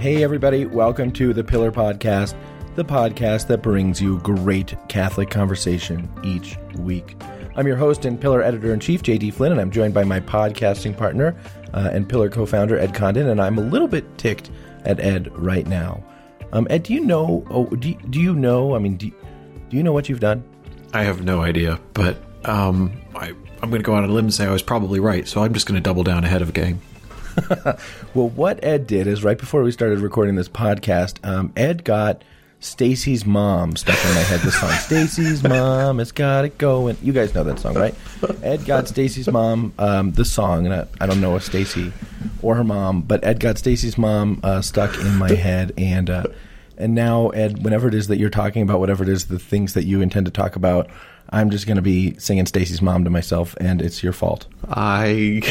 Hey, everybody, welcome to the Pillar Podcast, the podcast that brings you great Catholic conversation each week. I'm your host and Pillar editor in chief, JD Flynn, and I'm joined by my podcasting partner uh, and Pillar co founder, Ed Condon, and I'm a little bit ticked at Ed right now. Um, Ed, do you know? Oh, do, do you know? I mean, do, do you know what you've done? I have no idea, but um, I, I'm going to go out on a limb and say I was probably right, so I'm just going to double down ahead of a game. well, what Ed did is right before we started recording this podcast, um, Ed got Stacy's mom stuck in my head. The song "Stacy's Mom has got it going." You guys know that song, right? Ed got Stacy's mom um, the song, and I, I don't know if Stacy or her mom, but Ed got Stacy's mom uh, stuck in my head, and uh, and now Ed, whenever it is that you're talking about whatever it is, the things that you intend to talk about, I'm just going to be singing Stacy's mom to myself, and it's your fault. I,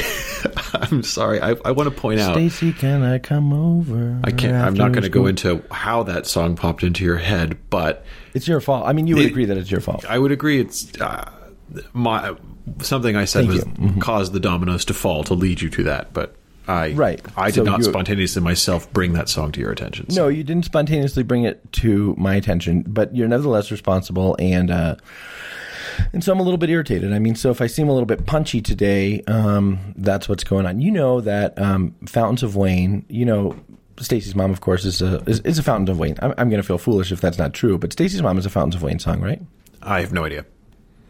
I'm sorry. I, I want to point out. Stacy, can I come over? I can't. I'm not going to go into how that song popped into your head, but It's your fault. I mean, you would It- agree that it's your fault. I would agree it's uh, my something I said Thank was. Mhm. caused the dominoes to fall to lead you to that, but I Right. I did So not spontaneously myself bring that song to your attention. No, you didn't spontaneously bring it to my attention, but you're nevertheless responsible, and uh, and so I'm a little bit irritated. I mean, so if I seem a little bit punchy today, um, that's what's going on. You know that um, Fountains of Wayne. You know, Stacy's mom, of course, is a is, is a Fountains of Wayne. I'm, I'm going to feel foolish if that's not true, but Stacy's mom is a Fountains of Wayne song, right? I have no idea.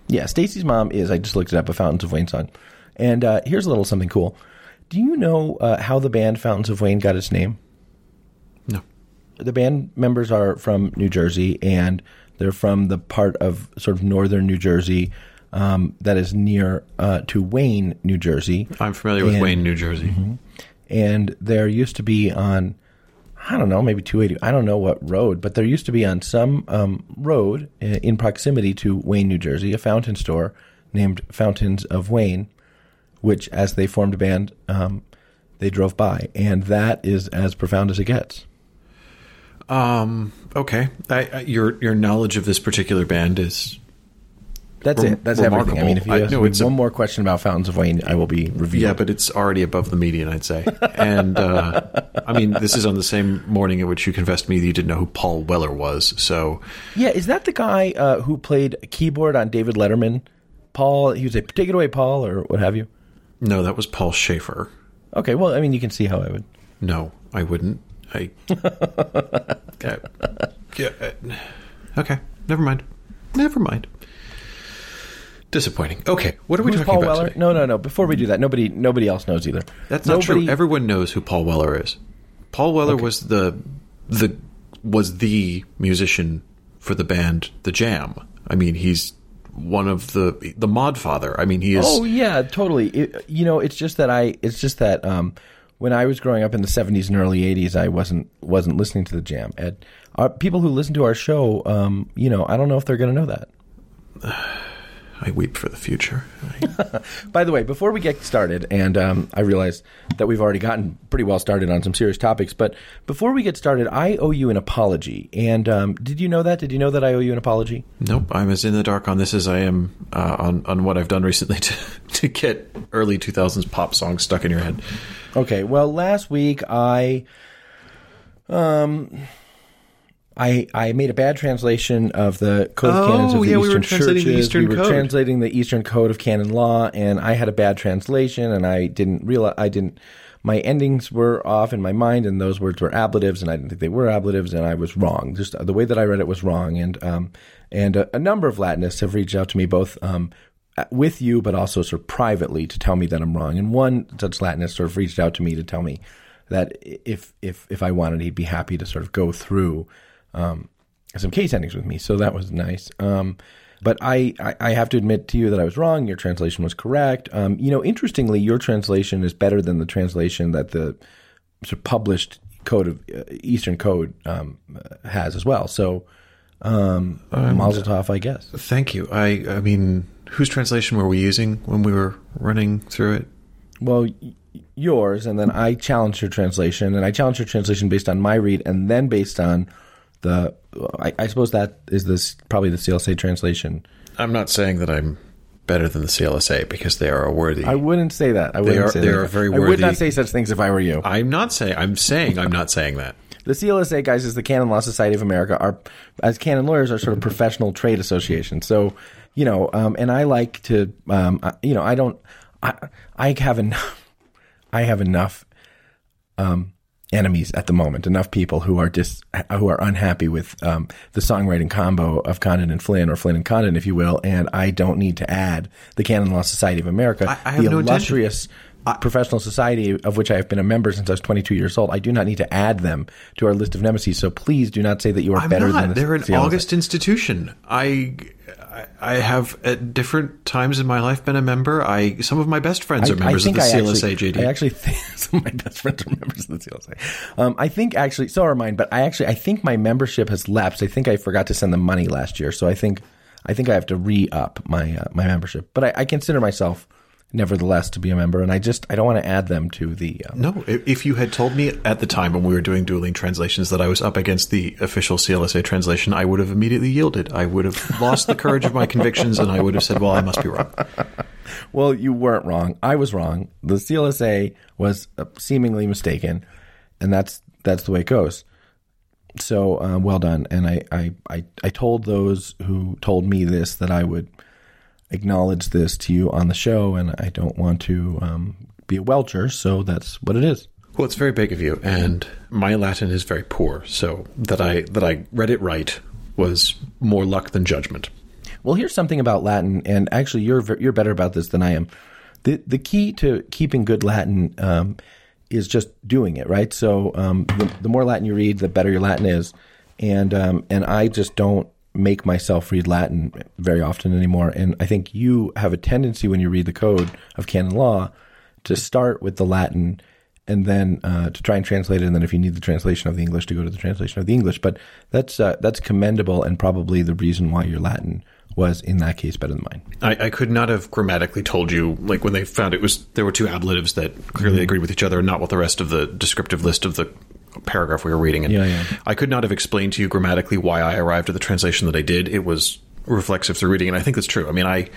Yeah, Stacy's mom is. I just looked it up. A Fountains of Wayne song, and uh, here's a little something cool. Do you know uh, how the band Fountains of Wayne got its name? No. the band members are from New Jersey, and they're from the part of sort of northern New Jersey um, that is near uh, to Wayne, New Jersey. I'm familiar with Wayne, New Jersey. And there used to be on, I don't know, maybe 280, I don't know what road, but there used to be on some um, road in proximity to Wayne, New Jersey, a fountain store named Fountains of Wayne, which, as they formed a band, um, they drove by. And that is as profound as it gets. Um. Okay. I, I, your your knowledge of this particular band is That's it. That's everything. I mean, if you remarkable. I- ask no, me it's a- one more question about Fountains of Wayne, I will be revealed. yeah, but it's already above the median, I'd say. And uh, I mean, this is on the same morning at which you confessed to me that you didn't know who Paul Weller was. So yeah, is that the guy uh, who played keyboard on David Letterman? Paul, he was a take it away, Paul, or what have you? no, that was Paul Shaffer. Okay, well, I mean, you can see how I would. No, I wouldn't. I. yeah, okay, never mind. Never mind. Disappointing. Okay, what are we Who's talking Paul about Weller? today? No, no, no. Before we do that, nobody, nobody else knows either. That's not nobody, true. Everyone knows who Paul Weller is. Paul Weller was the the was the musician for the band The Jam. I mean, he's one of the the mod father. I mean, he is. Oh yeah, totally. It, you know, it's just that I. It's just that um, when I was growing up in the '70s and early '80s, I wasn't wasn't listening to the Jam. Ed, our, people who listen to our show, um, you know, I don't know if they're going to know that. I weep for the future. By the way, before we get started, and um, I realize that we've already gotten pretty well started on some serious topics, but before we get started, I owe you an apology. And um, did you know that? Did you know that I owe you an apology? Nope, I'm as in the dark on this as I am uh, on on what I've done recently to to get early 2000s pop songs stuck in your head. Okay. Well, last week I, um, I I made a bad translation of the Code of Oh, Canons of the yeah, we Eastern were translating the Churches. Eastern we were Code. translating the Eastern Code of Canon Law, and I had a bad translation, and I didn't realize I didn't. My endings were off in my mind, and those words were ablatives, and I didn't think they were ablatives, and I was wrong. Just the way that I read it was wrong, and um, and a, a number of Latinists have reached out to me both um, with you, but also sort of privately to tell me that I'm wrong. And one such Latinist sort of reached out to me to tell me that if if if I wanted, he'd be happy to sort of go through um, some case endings with me. So that was nice. Um, but I, I, have to admit to you that I was wrong. Your translation was correct. Um, you know, interestingly, your translation is better than the translation that the sort of published code of uh, Eastern Code um, uh, has as well. So, um, Mazel tov, I guess. Thank you. I I mean, whose translation were we using when we were running through it? Well, y- yours, and then I challenged your translation, and I challenged your translation based on my read, and then based on the. I, I suppose that is this probably the CLSA translation. I'm not saying that I'm better than the CLSA because they are a worthy. I wouldn't say that. I wouldn't are- say they that. are very I would not say such things if I were you. I'm not saying. I'm saying. I'm not saying that. The CLSA guys is the Canon Law Society of America. Are as canon lawyers are sort of professional trade associations. So you know, um, and I like to, um, I- you know, I don't, I, I have enough, I have enough um, enemies at the moment. Enough people who are just who are unhappy with um, the songwriting combo of Condon and Flynn, or Flynn and Condon, if you will. And I don't need to add the Canon Law Society of America, I- I have the no intention. Professional society of which I have been a member since I was 22 years old. I do not need to add them to our list of nemesis. So please do not say that you are I'm better not. than the They're an. August institution. I, I I have at different times in my life been a member. I some of my best friends are members of the I CLSA. actually, JD. I actually think some of my best friends are members of the CLSA. Um, I think actually, so are mine. But I actually, I think my membership has lapsed. I think I forgot to send them money last year, so I think, I think I have to re up my uh, my membership. But I, I consider myself, nevertheless, to be a member, and I just I don't want to add them to the. Um, No, if you had told me at the time when we were doing dueling translations that I was up against the official CLSA translation, I would have immediately yielded. I would have lost the courage of my convictions, and I would have said, "Well, I must be wrong." Well, you weren't wrong. I was wrong. The CLSA was uh, seemingly mistaken, and that's that's the way it goes. So um, well done. And I, I, I, I told those who told me this that I would acknowledge this to you on the show, and I don't want to um, be a welcher, so that's what it is. Well, it's very big of you, and my Latin is very poor, so that I that I read it right was more luck than judgment. Well, here's something about Latin, and actually, you're you're better about this than I am. the The key to keeping good Latin um, is just doing it, right? So, um, the, the more Latin you read, the better your Latin is, and um, and I just don't make myself read Latin very often anymore. And I think you have a tendency when you read the code of canon law to start with the Latin and then uh, to try and translate it, and then if you need the translation of the English, to go to the translation of the English. But that's uh, that's commendable, and probably the reason why your Latin was in that case better than mine. I, I could not have grammatically told you like when they found it was there were two ablatives that clearly agreed with each other and not with the rest of the descriptive list of the paragraph we were reading. And Yeah, yeah. I could not have explained to you grammatically why I arrived at the translation that I did. It was reflexive through reading, and I think that's true. I mean, I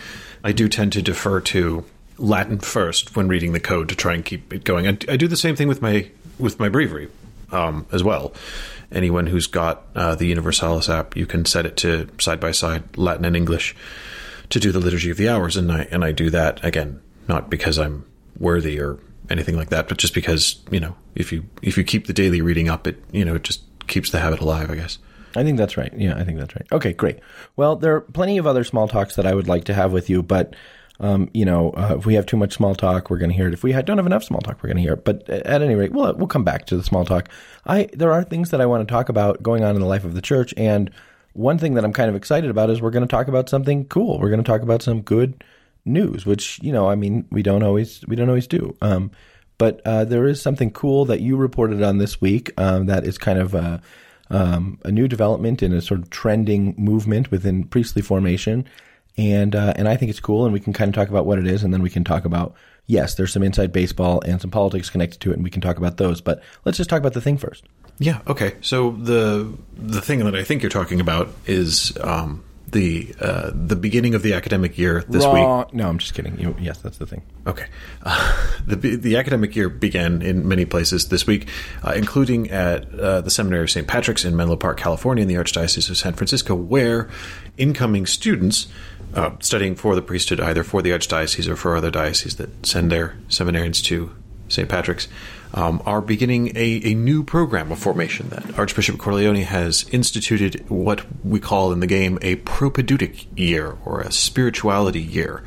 I do tend to defer to Latin first when reading the code to try and keep it going. I, I do the same thing with my with my breviary um, as well. Anyone who's got uh, the Universalis app, you can set it to side by side Latin and English to do the liturgy of the hours, and I and I do that again, not because I'm worthy or anything like that, but just because you know if you if you keep the daily reading up, it you know it just keeps the habit alive, I guess. I think that's right. Yeah, I think that's right. Okay, great. Well, there are plenty of other small talks that I would like to have with you, but um, you know, uh, if we have too much small talk, we're going to hear it. If we ha- don't have enough small talk, we're going to hear it. But at any rate, we'll we'll come back to the small talk. I there are things that I want to talk about going on in the life of the church, and one thing that I'm kind of excited about is we're going to talk about something cool. We're going to talk about some good news, which you know, I mean, we don't always we don't always do. Um, but uh, there is something cool that you reported on this week um, that is kind of a, um, a new development in a sort of trending movement within priestly formation, and uh, and I think it's cool, and we can kind of talk about what it is, and then we can talk about yes, there's some inside baseball and some politics connected to it, and we can talk about those. But let's just talk about the thing first. Yeah. Okay. So the the thing that I think you're talking about is um, the uh, the beginning of the academic year this week. No, I'm just kidding. You, yes, that's the thing. Okay. Uh, the the academic year began in many places this week, uh, including at uh, the Seminary of St. Patrick's in Menlo Park, California, in the Archdiocese of San Francisco, where incoming students uh, studying for the priesthood, either for the Archdiocese or for other dioceses that send their seminarians to St. Patrick's, um, are beginning a, a new program of formation that Archbishop Cordileone has instituted what we call in the game a propedeutic year or a spirituality year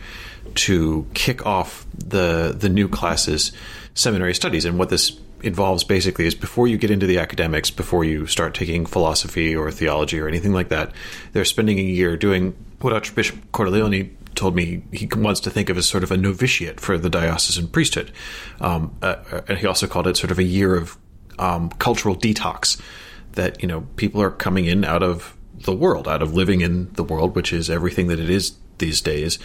to kick off the the new classes seminary studies. And what this involves basically is before you get into the academics before you start taking philosophy or theology or anything like that they're spending a year doing what Archbishop Cordileone told me he wants to think of as sort of a novitiate for the diocesan priesthood. Um, uh, and he also called it sort of a year of um, cultural detox that you know people are coming in out of the world out of living in the world which is everything that it is these days.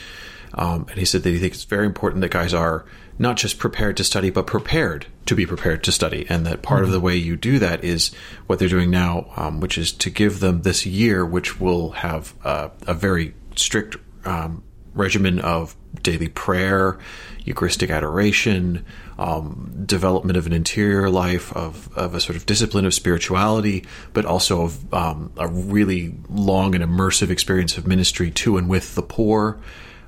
Um, and he said that he thinks it's very important that guys are not just prepared to study, but prepared to be prepared to study. And that part of the way you do that is what they're doing now, um, which is to give them this year, which will have uh, a very strict um, regimen of daily prayer, Eucharistic adoration, um, development of an interior life, of, of a sort of discipline of spirituality, but also of um, a really long and immersive experience of ministry to and with the poor.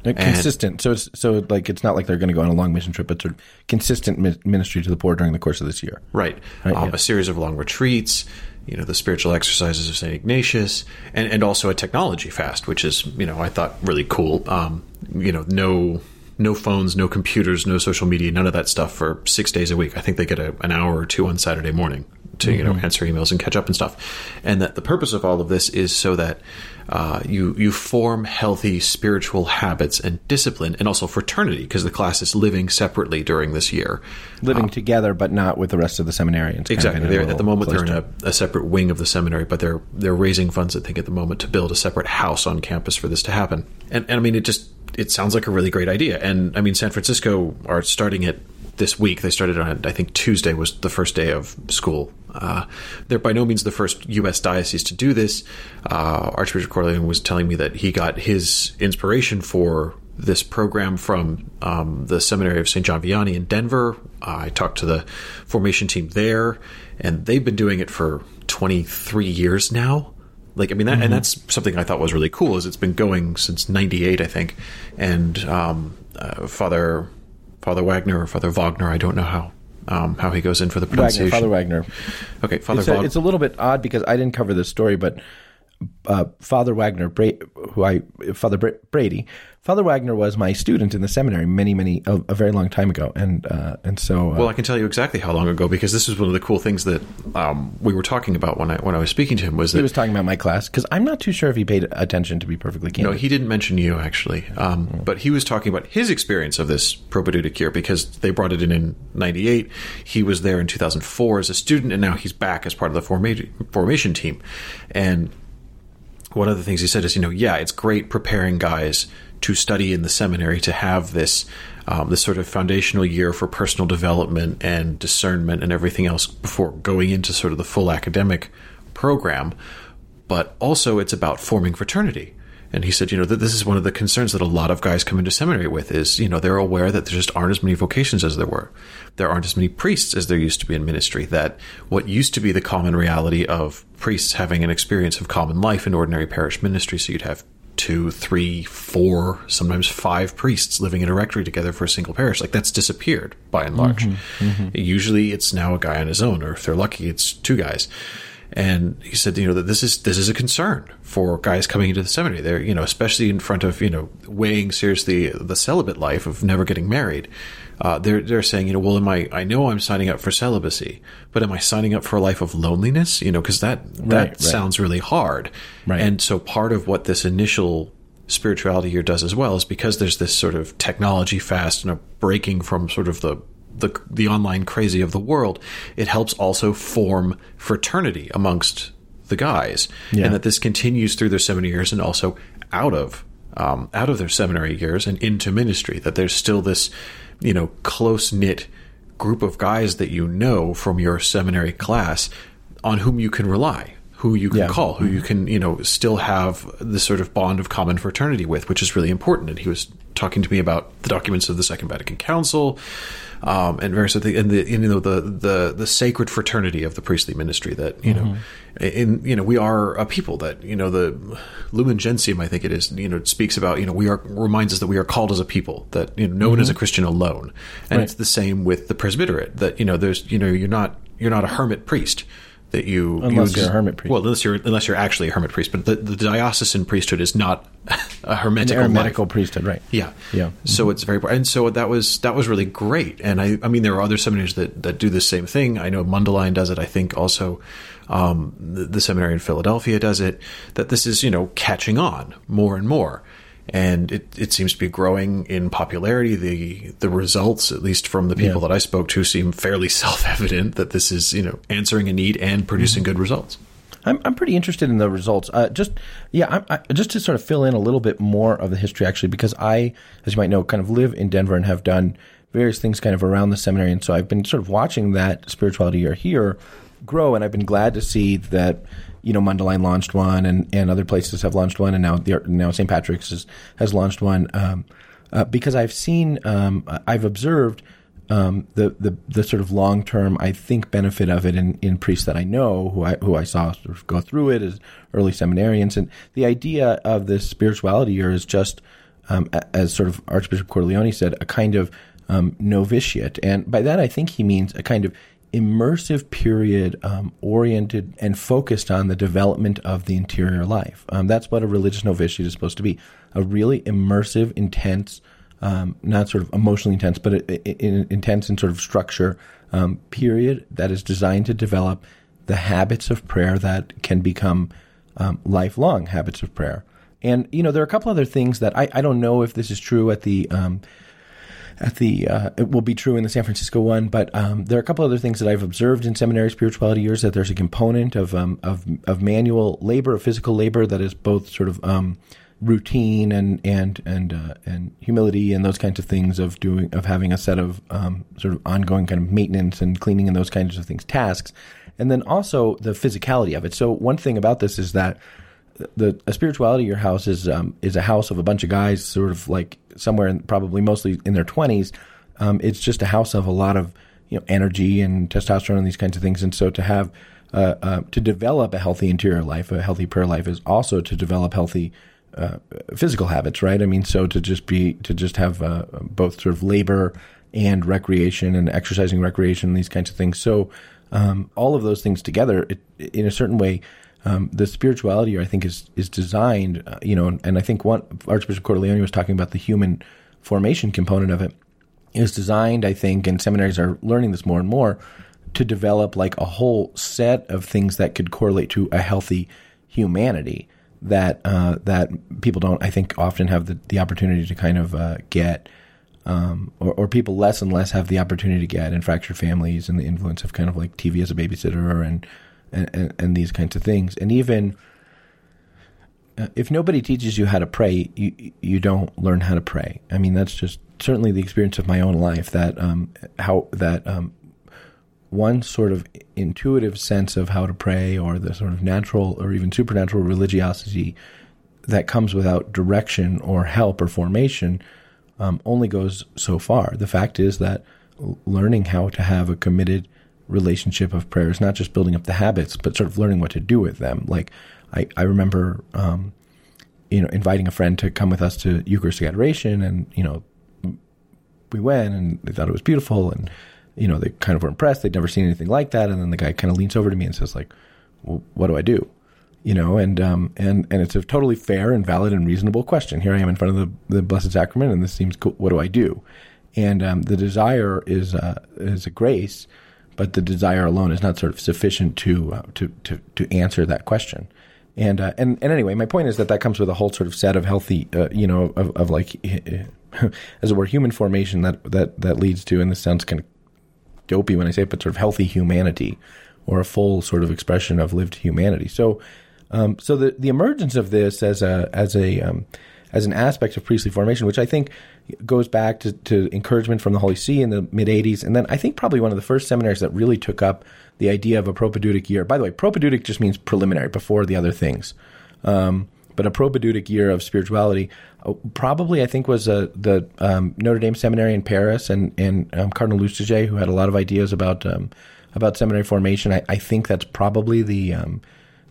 They're consistent. So it's so like it's not like they're going to go on a long mission trip, but sort of consistent mi- ministry to the poor during the course of this year. Right. Right, um, yeah. A series of long retreats, you know, the spiritual exercises of St. Ignatius, and, and also a technology fast, which is, you know, I thought really cool. Um, you know, no no phones, no computers, no social media, none of that stuff for six days a week. I think they get a, an hour or two on Saturday morning to, you know, answer emails and catch up and stuff. And that the purpose of all of this is so that uh, you you form healthy spiritual habits and discipline, and also fraternity, because the class is living separately during this year. Living together, but not with the rest of the seminarians. kind of Exactly. in a They're, at the moment, they're in a, a separate wing of the seminary, but they're they're raising funds. I think at the moment to build a separate house on campus for this to happen. And, and I mean, it just it sounds like a really great idea. And I mean, San Francisco are starting it this week. They started on I think Tuesday was the first day of school. Uh, they're by no means the first U.S. diocese to do this. Uh, Archbishop Cordileone was telling me that he got his inspiration for this program from um, the Seminary of St. John Vianney in Denver. Uh, I talked to the formation team there, and they've been doing it for 23 years now. Like, I mean, that, and that's something I thought was really cool. Is it's been going since '98, I think, and um, uh, Father Father Wagner or Father Wagner, I don't know how um, how he goes in for the Wagner, pronunciation. Father Wagner. Okay, Father It's a, Wagner. it's a little bit odd because I didn't cover this story, but uh, Father Wagner, Bra- who I Father Bra- Brady, Father Wagner was my student in the seminary many, many a, a very long time ago, and uh, and so uh, Well, I can tell you exactly how long ago because this is one of the cool things that um, we were talking about when I when I was speaking to him was that he was talking about my class because I'm not too sure if he paid attention to be perfectly candid. No, he didn't mention you actually, um, but he was talking about his experience of this propedeutic year because they brought it in in '98. He was there in 2004 as a student, and now he's back as part of the forma- formation team. And one of the things he said is, you know, yeah, it's great preparing guys to study in the seminary to have this um, this sort of foundational year for personal development and discernment and everything else before going into sort of the full academic program. But also, it's about forming fraternity. And he said, you know, that this is one of the concerns that a lot of guys come into seminary with is, you know, they're aware that there just aren't as many vocations as there were. There aren't as many priests as there used to be in ministry. That what used to be the common reality of priests having an experience of common life in ordinary parish ministry, so you'd have two, three, four, sometimes five priests living in a rectory together for a single parish. Like that's disappeared by and large. Mm-hmm. Mm-hmm. Usually it's now a guy on his own, or if they're lucky, it's two guys. And he said, you know, that this is this is a concern for guys coming into the seminary. They're, you know, especially in front of, you know, weighing seriously the celibate life of never getting married. Uh, they're they're saying, you know, well, am I? I know I'm signing up for celibacy, but am I signing up for a life of loneliness? You know, because that that Right, right. sounds really hard. Right. And so part of what this initial spirituality here does as well is because there's this sort of technology fast and a breaking from sort of the the, the online crazy of the world, it helps also form fraternity amongst the guys, Yeah. and that this continues through their seminary years and also out of um, out of their seminary years and into ministry. That there's still this, you know, close knit group of guys that you know from your seminary class on whom you can rely, who you can Yeah. call, who you can, you know, still have this sort of bond of common fraternity with, which is really important. And he was talking to me about the documents of the Second Vatican Council, um, and various other things, and the you know the the the sacred fraternity of the priestly ministry. That you know, in you know we are a people that you know the Lumen Gentium, I think it is, you know, speaks about you know we are reminds us that we are called as a people that you know no one is a Christian alone, and Right. it's the same with the presbyterate that you know there's you know you're not you're not a hermit priest that you Unless you you're a hermit priest. Well, unless you're unless you're actually a hermit priest, but the, the diocesan priesthood is not a hermetical life. Eremitical priesthood, right? Yeah, Yeah. So it's very, and so that was that was really great. And I, I mean, there are other seminaries that that do the same thing. I know Mundelein does it. I think also um, the, the seminary in Philadelphia does it. That this is you know catching on more and more, and it it seems to be growing in popularity. The the results, at least from the people Yeah. that I spoke to, seem fairly self evident that this is you know answering a need and producing good results. I'm I'm pretty interested in the results. Uh, just yeah, I, I, just to sort of fill in a little bit more of the history, actually, because I, as you might know, kind of live in Denver and have done various things kind of around the seminary, and so I've been sort of watching that spirituality year here. grow, and I've been glad to see that you know Mundelein launched one, and, and other places have launched one, and now the, now St. Patrick's has, has launched one um, uh, because I've seen um, I've observed. Um, the, the the sort of long term, I think, benefit of it in, in priests that I know who I who I saw sort of go through it as early seminarians, and the idea of this spirituality year is just um, as sort of Archbishop Cordileone said, a kind of um, novitiate. And by that, I think he means a kind of immersive period um, oriented and focused on the development of the interior life. Um, that's what a religious novitiate is supposed to be a really immersive, intense, um, not sort of emotionally intense, but a, a, a, intense in sort of structure um, period that is designed to develop the habits of prayer that can become lifelong habits of prayer. And you know, there are a couple other things that I, I don't know if this is true at the um, at the uh, it will be true in the San Francisco one, but um, there are a couple other things that I've observed in seminary spirituality years that there's a component of um, of of manual labor, of physical labor that is both sort of um, routine and and and uh, and humility and those kinds of things of doing of having a set of um, sort of ongoing kind of maintenance and cleaning and those kinds of things tasks, and then also the physicality of it. So one thing about this is that the a spirituality your house is um, is a house of a bunch of guys, sort of like somewhere in, probably mostly in their twenties. Um, it's just a house of a lot of you know energy and testosterone and these kinds of things. And so to have uh, uh, to develop a healthy interior life, a healthy prayer life, is also to develop healthy uh, physical habits, right? I mean, so to just be to just have uh, both sort of labor and recreation and exercising recreation, these kinds of things. So um, all of those things together, it, in a certain way, um, the spirituality, I think, is is designed, uh, you know, and, and, I think Archbishop Cordileone was talking about the human formation component of it is designed, I think, and seminaries are learning this more and more to develop like a whole set of things that could correlate to a healthy humanity that uh, that people don't, I think, often have the, the opportunity to kind of uh, get. Um, or, or, people less and less have the opportunity to get in fractured families and the influence of kind of like TV as a babysitter and and, and, and these kinds of things. And even uh, if nobody teaches you how to pray, you you don't learn how to pray. I mean, that's just certainly the experience of my own life. That um, how that um, one sort of intuitive sense of how to pray, or the sort of natural or even supernatural religiosity that comes without direction or help or formation, um, only goes so far. The fact is that learning how to have a committed relationship of prayer is not just building up the habits, but sort of learning what to do with them. Like I, I remember, um, you know, inviting a friend to come with us to Eucharistic adoration, and you know, we went and they thought it was beautiful, and you know, they kind of were impressed. They'd never seen anything like that, and then the guy kind of leans over to me and says, like, well, "What do I do?" You know, and um, and and it's a totally fair and valid and reasonable question. Here I am in front of the the Blessed Sacrament, and this seems cool. What do I do? And um, the desire is uh, is a grace but the desire alone is not sort of sufficient to uh, to, to to answer that question. And uh, and and anyway, my point is that that comes with a whole sort of set of healthy, uh, you know, of, of like, as it were, human formation that that that leads to, and this sounds kind of dopey when I say it, but sort of healthy humanity, or a full sort of expression of lived humanity. So, um, so the the emergence of this as a as a um, as an aspect of priestly formation, which I think goes back to, to encouragement from the Holy See in the mid 80s. And then I think probably one of the first seminaries that really took up the idea of a propedeutic year. By the way, propedeutic just means preliminary, before the other things. Um, but a propedeutic year of spirituality uh, probably I think was uh, the um, Notre Dame Seminary in Paris and and um, Cardinal Lustiger who had a lot of ideas about um, about seminary formation. I, I, think that's probably the um,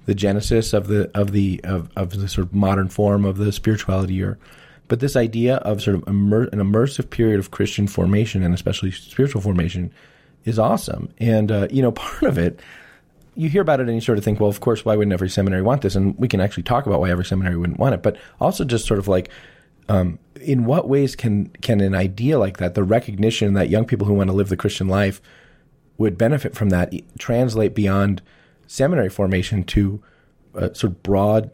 the genesis of the of the of, of the sort of modern form of the spirituality year. But this idea of sort of immer- an immersive period of Christian formation and especially spiritual formation is awesome. And uh, you know, part of it, you hear about it and you sort of think, well, of course, why wouldn't every seminary want this? And we can actually talk about why every seminary wouldn't want it. But also just sort of like, um, in what ways can can an idea like that, the recognition that young people who want to live the Christian life would benefit from that, translate beyond seminary formation to a sort of broad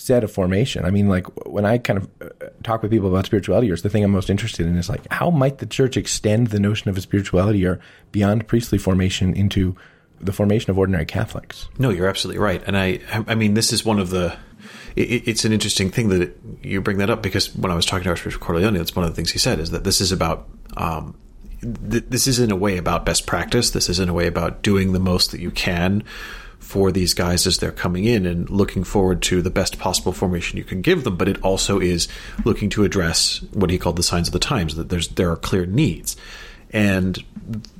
set of formation. I mean, like when I kind of uh, talk with people about spirituality years, the thing I'm most interested in is like how might the church extend the notion of a spirituality or beyond priestly formation into the formation of ordinary Catholics? No, you're absolutely right, and I, I mean, this is one of the. It, it's an interesting thing that it, you bring that up because when I was talking to Archbishop Cordileone, that's one of the things he said is that this is about um, th- this is in a way about best practice. This is in a way about doing the most that you can for these guys as they're coming in and looking forward to the best possible formation you can give them. But it also is looking to address what he called the signs of the times that there's there are clear needs. And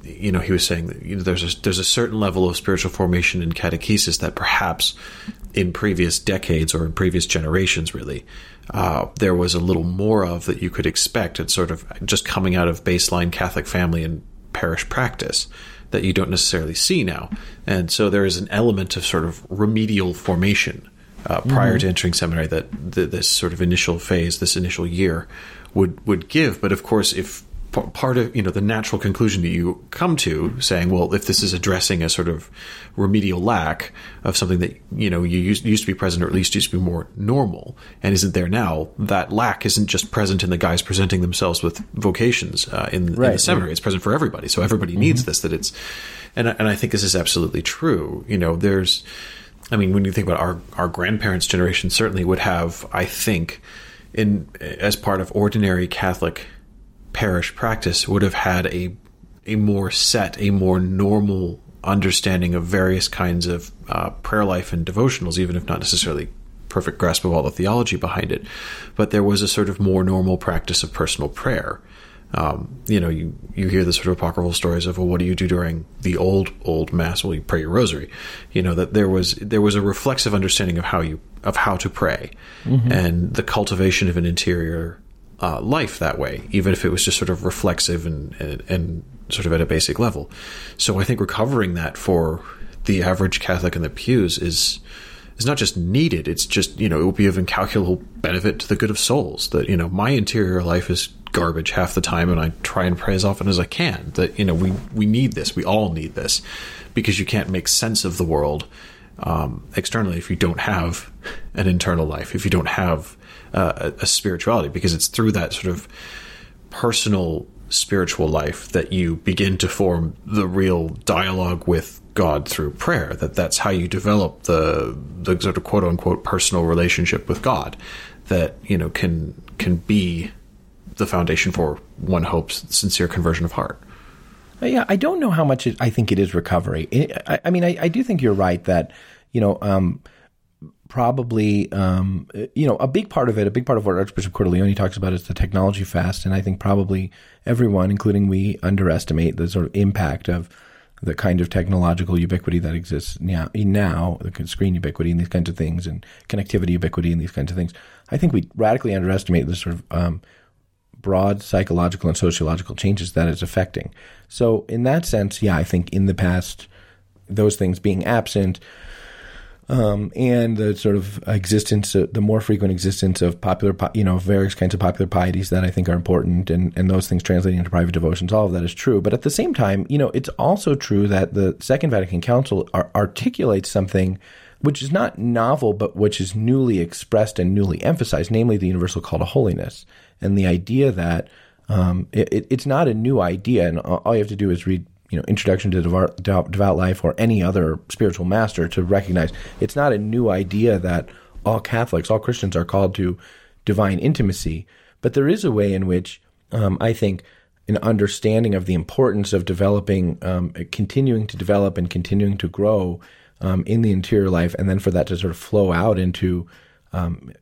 you know, he was saying that you know, there's a, there's a certain level of spiritual formation in catechesis that perhaps in previous decades or in previous generations, really, uh, there was a little more of that you could expect. It's sort of just coming out of baseline Catholic family and parish practice that you don't necessarily see now. And so there is an element of sort of remedial formation uh, prior mm-hmm. to entering seminary that this sort of initial phase, this initial year, would would give. But of course, if part of you know the natural conclusion that you come to saying well if this is addressing a sort of remedial lack of something that you know you used, used, to be present or at least used to be more normal and isn't there now that lack isn't just present in the guys presenting themselves with vocations uh, in, right, in, the seminary. It's present for everybody. So everybody mm-hmm. needs this that it's and and I think this is absolutely true. You know there's I mean when you think about our our grandparents generation certainly would have I think in as part of ordinary Catholic parish practice would have had a a more set, a more normal understanding of various kinds of uh, prayer life and devotionals, even if not necessarily perfect grasp of all the theology behind it. But there was a sort of more normal practice of personal prayer. Um, you know, you, you hear the sort of apocryphal stories of, well, what do you do during the old, old mass? Well, you pray your rosary. You know, that there was, there was a reflexive understanding of how you, of how to pray mm-hmm. and the cultivation of an interior uh, life that way, even if it was just sort of reflexive and, and, and sort of at a basic level. So I think recovering that for the average Catholic in the pews is is not just needed; it's just you know it will be of incalculable benefit to the good of souls. That you know my interior life is garbage half the time, and I try and pray as often as I can. That you know we we need this, we all need this, because you can't make sense of the world um, externally if you don't have an internal life, if you don't have uh, a, spirituality, because it's through that sort of personal spiritual life that you begin to form the real dialogue with God through prayer. That that's how you develop the the sort of quote unquote personal relationship with God that you know can can be the foundation for one hopes sincere conversion of heart. Uh, yeah, I don't know how much it, I think it is recovery. I, I mean, I, I, do think you're right that you know. Um, probably, um, you know, a big part of it, a big part of what Archbishop Cordileone talks about is the technology fast. And I think probably everyone, including we, underestimate the sort of impact of the kind of technological ubiquity that exists now, now the screen ubiquity and these kinds of things and connectivity ubiquity and these kinds of things. I think we radically underestimate the sort of um, broad psychological and sociological changes that it's affecting. So in that sense, yeah, I think in the past, those things being absent, um, and the sort of existence, uh, the more frequent existence of popular, you know, various kinds of popular pieties that I think are important, and, and those things translating into private devotions, all of that is true. But at the same time, you know, it's also true that the Second Vatican Council ar- articulates something which is not novel, but which is newly expressed and newly emphasized, namely the universal call to holiness, and the idea that um, it, it's not a new idea, and all you have to do is read you know introduction to devout, devout life or any other spiritual master to recognize it's not a new idea that all Catholics, all Christians are called to divine intimacy, but there is a way in which um, I think an understanding of the importance of developing, um, continuing to develop and continuing to grow um, in the interior life, and then for that to sort of flow out into um,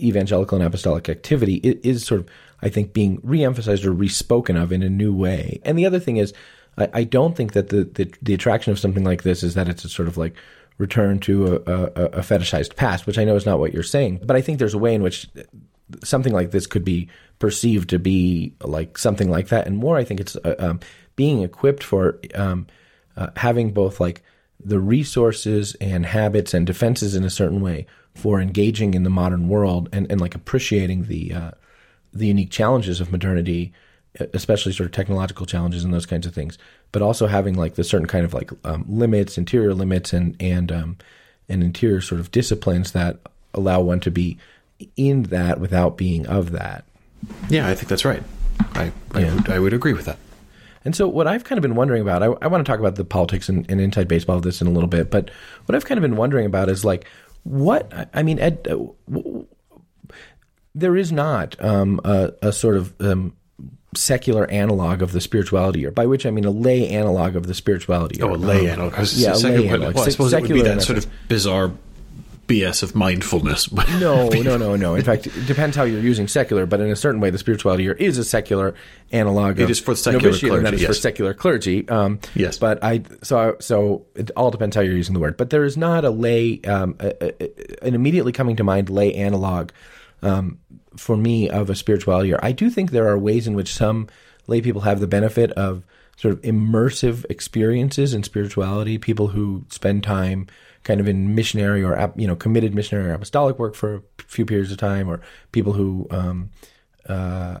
evangelical and apostolic activity is sort of, I think, being reemphasized or respoken of in a new way. And the other thing is, I, I don't think that the, the, the attraction of something like this is that it's a sort of like return to a, a, a fetishized past, which I know is not what you're saying. But I think there's a way in which something like this could be perceived to be like something like that, and more. I think it's uh, um, being equipped for um, uh, having both like the resources and habits and defenses in a certain way for engaging in the modern world and, and like appreciating the uh, the unique challenges of modernity especially sort of technological challenges and those kinds of things, but also having like the certain kind of like um, limits, interior limits, and and um, and interior sort of disciplines that allow one to be in that without being of that. Yeah, I think that's right. I I, yeah. would, I would agree with that. And so, what I've kind of been wondering about, I, I want to talk about the politics and, and inside baseball of this in a little bit, but what I've kind of been wondering about is like, what I mean, Ed, uh, w- there is not um, a, a, sort of um, secular analog of the spirituality year, by which I mean a lay analog of the spirituality year. Oh, a lay Um, analog. I yeah, a second- lay well, analog. I Se- suppose it would be that sort of bizarre BS of mindfulness. No, no, no, no. In fact, it depends how you're using secular, but in a certain way, the spirituality year is a secular analog. It of is for secular novitiate, and that clergy, is for yes. secular clergy. Um, Yes. but I so so it all depends how you're using the word. But there is not a lay, um, a, a, an immediately coming to mind lay analog um, for me of a spirituality year. I do think there are ways in which some lay people have the benefit of sort of immersive experiences in spirituality. People who spend time kind of in missionary or you know committed missionary or apostolic work for a few periods of time, or people who um, uh,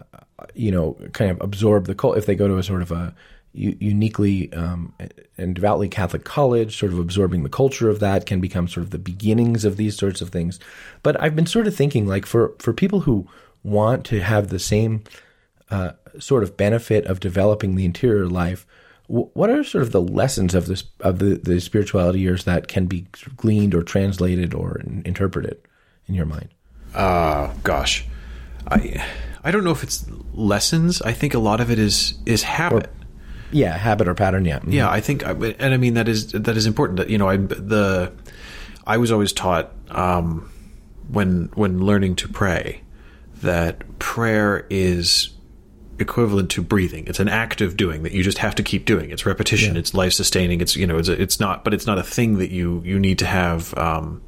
you know kind of absorb the cult if they go to a sort of a uniquely um, and devoutly Catholic college, sort of absorbing the culture of that can become sort of the beginnings of these sorts of things. But I've been sort of thinking like for for people who want to have the same uh, sort of benefit of developing the interior life. wh- What are sort of the lessons of this of the, the spirituality years that can be gleaned or translated or in- interpreted in your mind? uh, gosh, I I don't know if it's lessons. I think a lot of it is is habit. Yeah, habit or pattern. Yeah, Mhm. Yeah, I think, and I mean that is that is important. That you know, I the I was always taught um, when when learning to pray that prayer is equivalent to breathing. It's an act of doing that you just have to keep doing. It's repetition. It's life sustaining. It's you know, it's it's not, but it's not a thing that you you need to have. Um,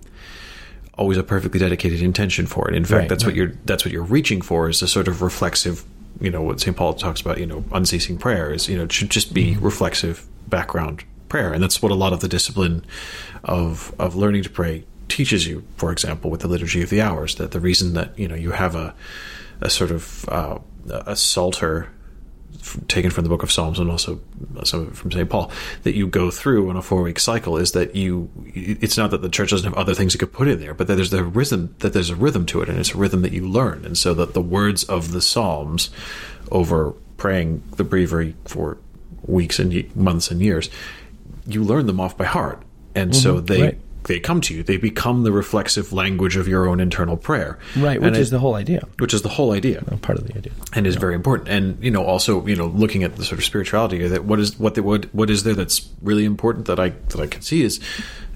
always a perfectly dedicated intention for it. In fact, Right, that's what you're that's what you're reaching for is a sort of reflexive, you know, what St. Paul talks about, you know, unceasing prayer is, you know, it should just be Mm-hmm. reflexive background prayer. And that's what a lot of the discipline of of learning to pray teaches you, for example, with the liturgy of the hours, that the reason that, you know, you have a a sort of uh, a psalter taken from the book of Psalms and also uh, some from St. Paul that you go through on a four week cycle is that you it's not that the church doesn't have other things you could put in there, but that there's the rhythm that there's a rhythm to it and it's a rhythm that you learn. And so that the words of the Psalms over praying the breviary for weeks and months and years, you learn them off by heart. And so mm-hmm. they right. They come to you. They become the reflexive language of your own internal prayer. right, And which it- is the whole idea, which is the whole idea part of the idea. and is very important. And you know, also you know, looking at the sort of spirituality that what is what the, what what is there that's really important that I that I can see is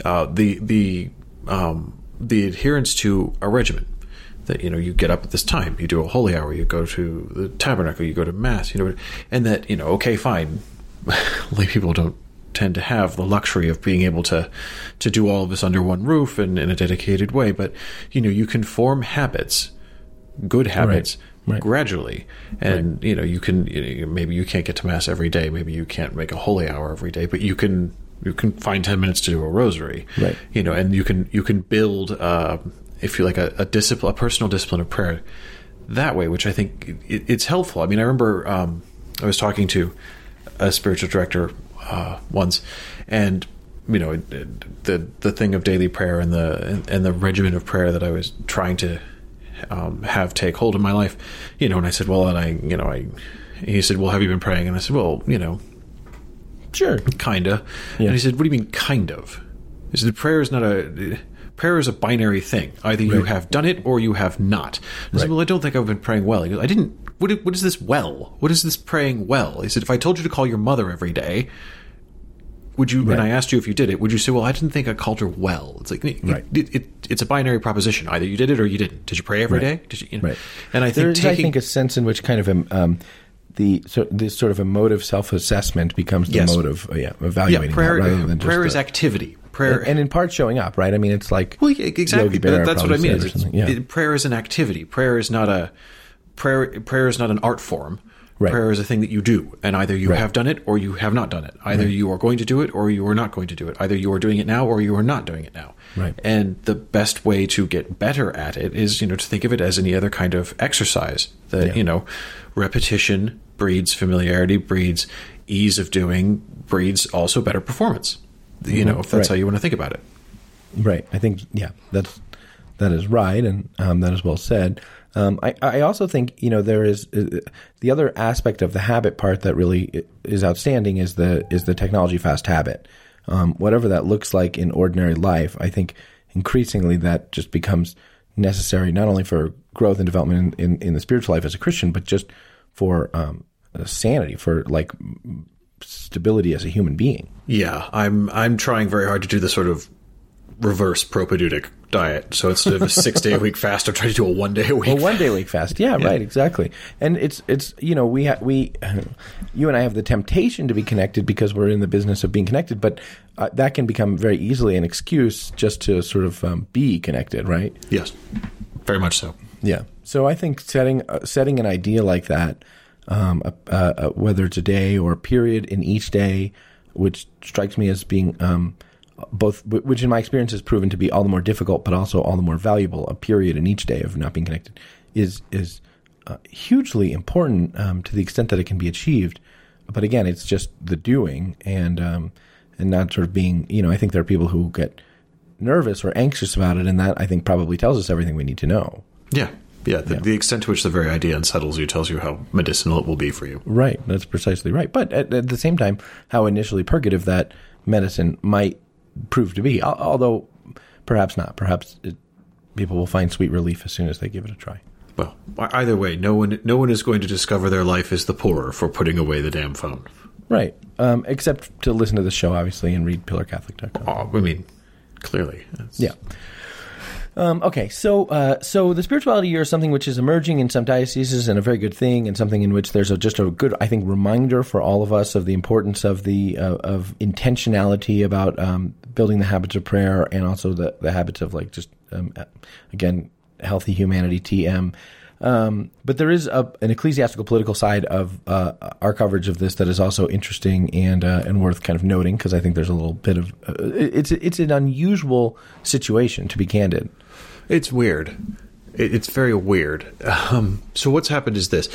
uh, the the um, the adherence to a regimen. That you know, you get up at this time, you do a holy hour, you go to the tabernacle, you go to mass, you know, and that you know, okay, fine, lay people don't tend to have the luxury of being able to to do all of this under one roof and in a dedicated way. But you know, you can form habits good habits right. gradually and you know you can you know, maybe you can't get to mass every day maybe you can't make a holy hour every day but you can you can find 10 minutes to do a rosary Right. you know and you can you can build uh if you like a, a discipline a personal discipline of prayer that way which i think it, it's helpful i mean i remember um i was talking to a spiritual director uh once and you know the the thing of daily prayer and the and the regimen of prayer that I was trying to um, have take hold of my life, you know, and I said, well, and I, you know, I, he said, well, have you been praying? And I said, well, you know, Sure, kinda. Yeah. And he said, what do you mean, kind of? He said, prayer is not a, prayer is a binary thing. Either you have done it or you have not. I said, well, I don't think I've been praying well. Goes, I didn't, what, what is this well? What is this praying well? He said, if I told you to call your mother every day, would you, Right. and I asked you if you did it, would you say, well, I didn't think I called her well? It's like, Right. it, it, it's a binary proposition. Either you did it or you didn't. Did you pray every day? Right. Did you, you know? right. And I think there is, taking, I think, a sense in which kind of um, um, the so this sort of emotive self-assessment becomes the Yes. mode of uh, yeah yeah, evaluating prayer, that rather than just prayer is the- activity. Prayer, and, and in part showing up, right? I mean, it's like Well, yeah, exactly. But that's what I mean. Yeah. it- prayer is an activity. Prayer is not a prayer. Prayer is not an art form. Right. Prayer is a thing that you do, and either you Right. have done it or you have not done it. Either you are going to do it or you are not going to do it. Either you are doing it now or you are not doing it now. Right. And the best way to get better at it is, you know, to think of it as any other kind of exercise. That Yeah. you know, repetition breeds familiarity, breeds ease of doing, breeds also better performance. You know, if that's. Right. how you want to think about it. Right. I think yeah, that's that is right, and um, that is well said. Um, I, I also think you know there is uh, the other aspect of the habit part that really is outstanding is the is the technology fast habit. Um, whatever that looks like in ordinary life, I think increasingly that just becomes necessary not only for growth and development in, in, in the spiritual life as a Christian, but just for um, sanity, for like stability as a human being. Yeah, I'm I'm trying very hard to do the sort of reverse propedeutic diet. So instead of a six day a week fast, I'm trying to do a one day a week. Well, one day a week fast. Yeah, yeah. right, exactly. And it's it's you know we ha- we you and I have the temptation to be connected because we're in the business of being connected, but uh, that can become very easily an excuse just to sort of um, be connected, right? Yes, very much so. Yeah. So I think setting uh, setting an idea like that, um, uh, whether it's a day or a period in each day, which strikes me as being um, both, which in my experience has proven to be all the more difficult, but also all the more valuable. A period in each day of not being connected is is uh, hugely important um, to the extent that it can be achieved. But again, it's just the doing and um, and not sort of being. You know, I think there are people who get nervous or anxious about it, and that I think probably tells us everything we need to know. Yeah. Yeah, the, yeah. the extent to which the very idea unsettles you tells you how medicinal it will be for you. Right, that's precisely right. But at, at the same time, how initially purgative that medicine might prove to be. Although, perhaps not. Perhaps it, people will find sweet relief as soon as they give it a try. Well, either way, no one no one is going to discover their life is the poorer for putting away the damn phone. Right. Um, except to listen to the show, obviously, and read pillarcatholic.com. Oh, I mean, clearly. Yeah. Um, okay, so uh, so the spirituality year is something which is emerging in some dioceses and a very good thing, and something in which there's a, just a good, I think, reminder for all of us of the importance of the uh, of intentionality about um, building the habits of prayer and also the the habits of like just um, again healthy humanity TM. Um, but there is a, an ecclesiastical political side of uh, our coverage of this that is also interesting and uh, and worth kind of noting because I think there's a little bit of uh, it's it's an unusual situation to be candid. It's weird. It, it's very weird. Um, so what's happened is this: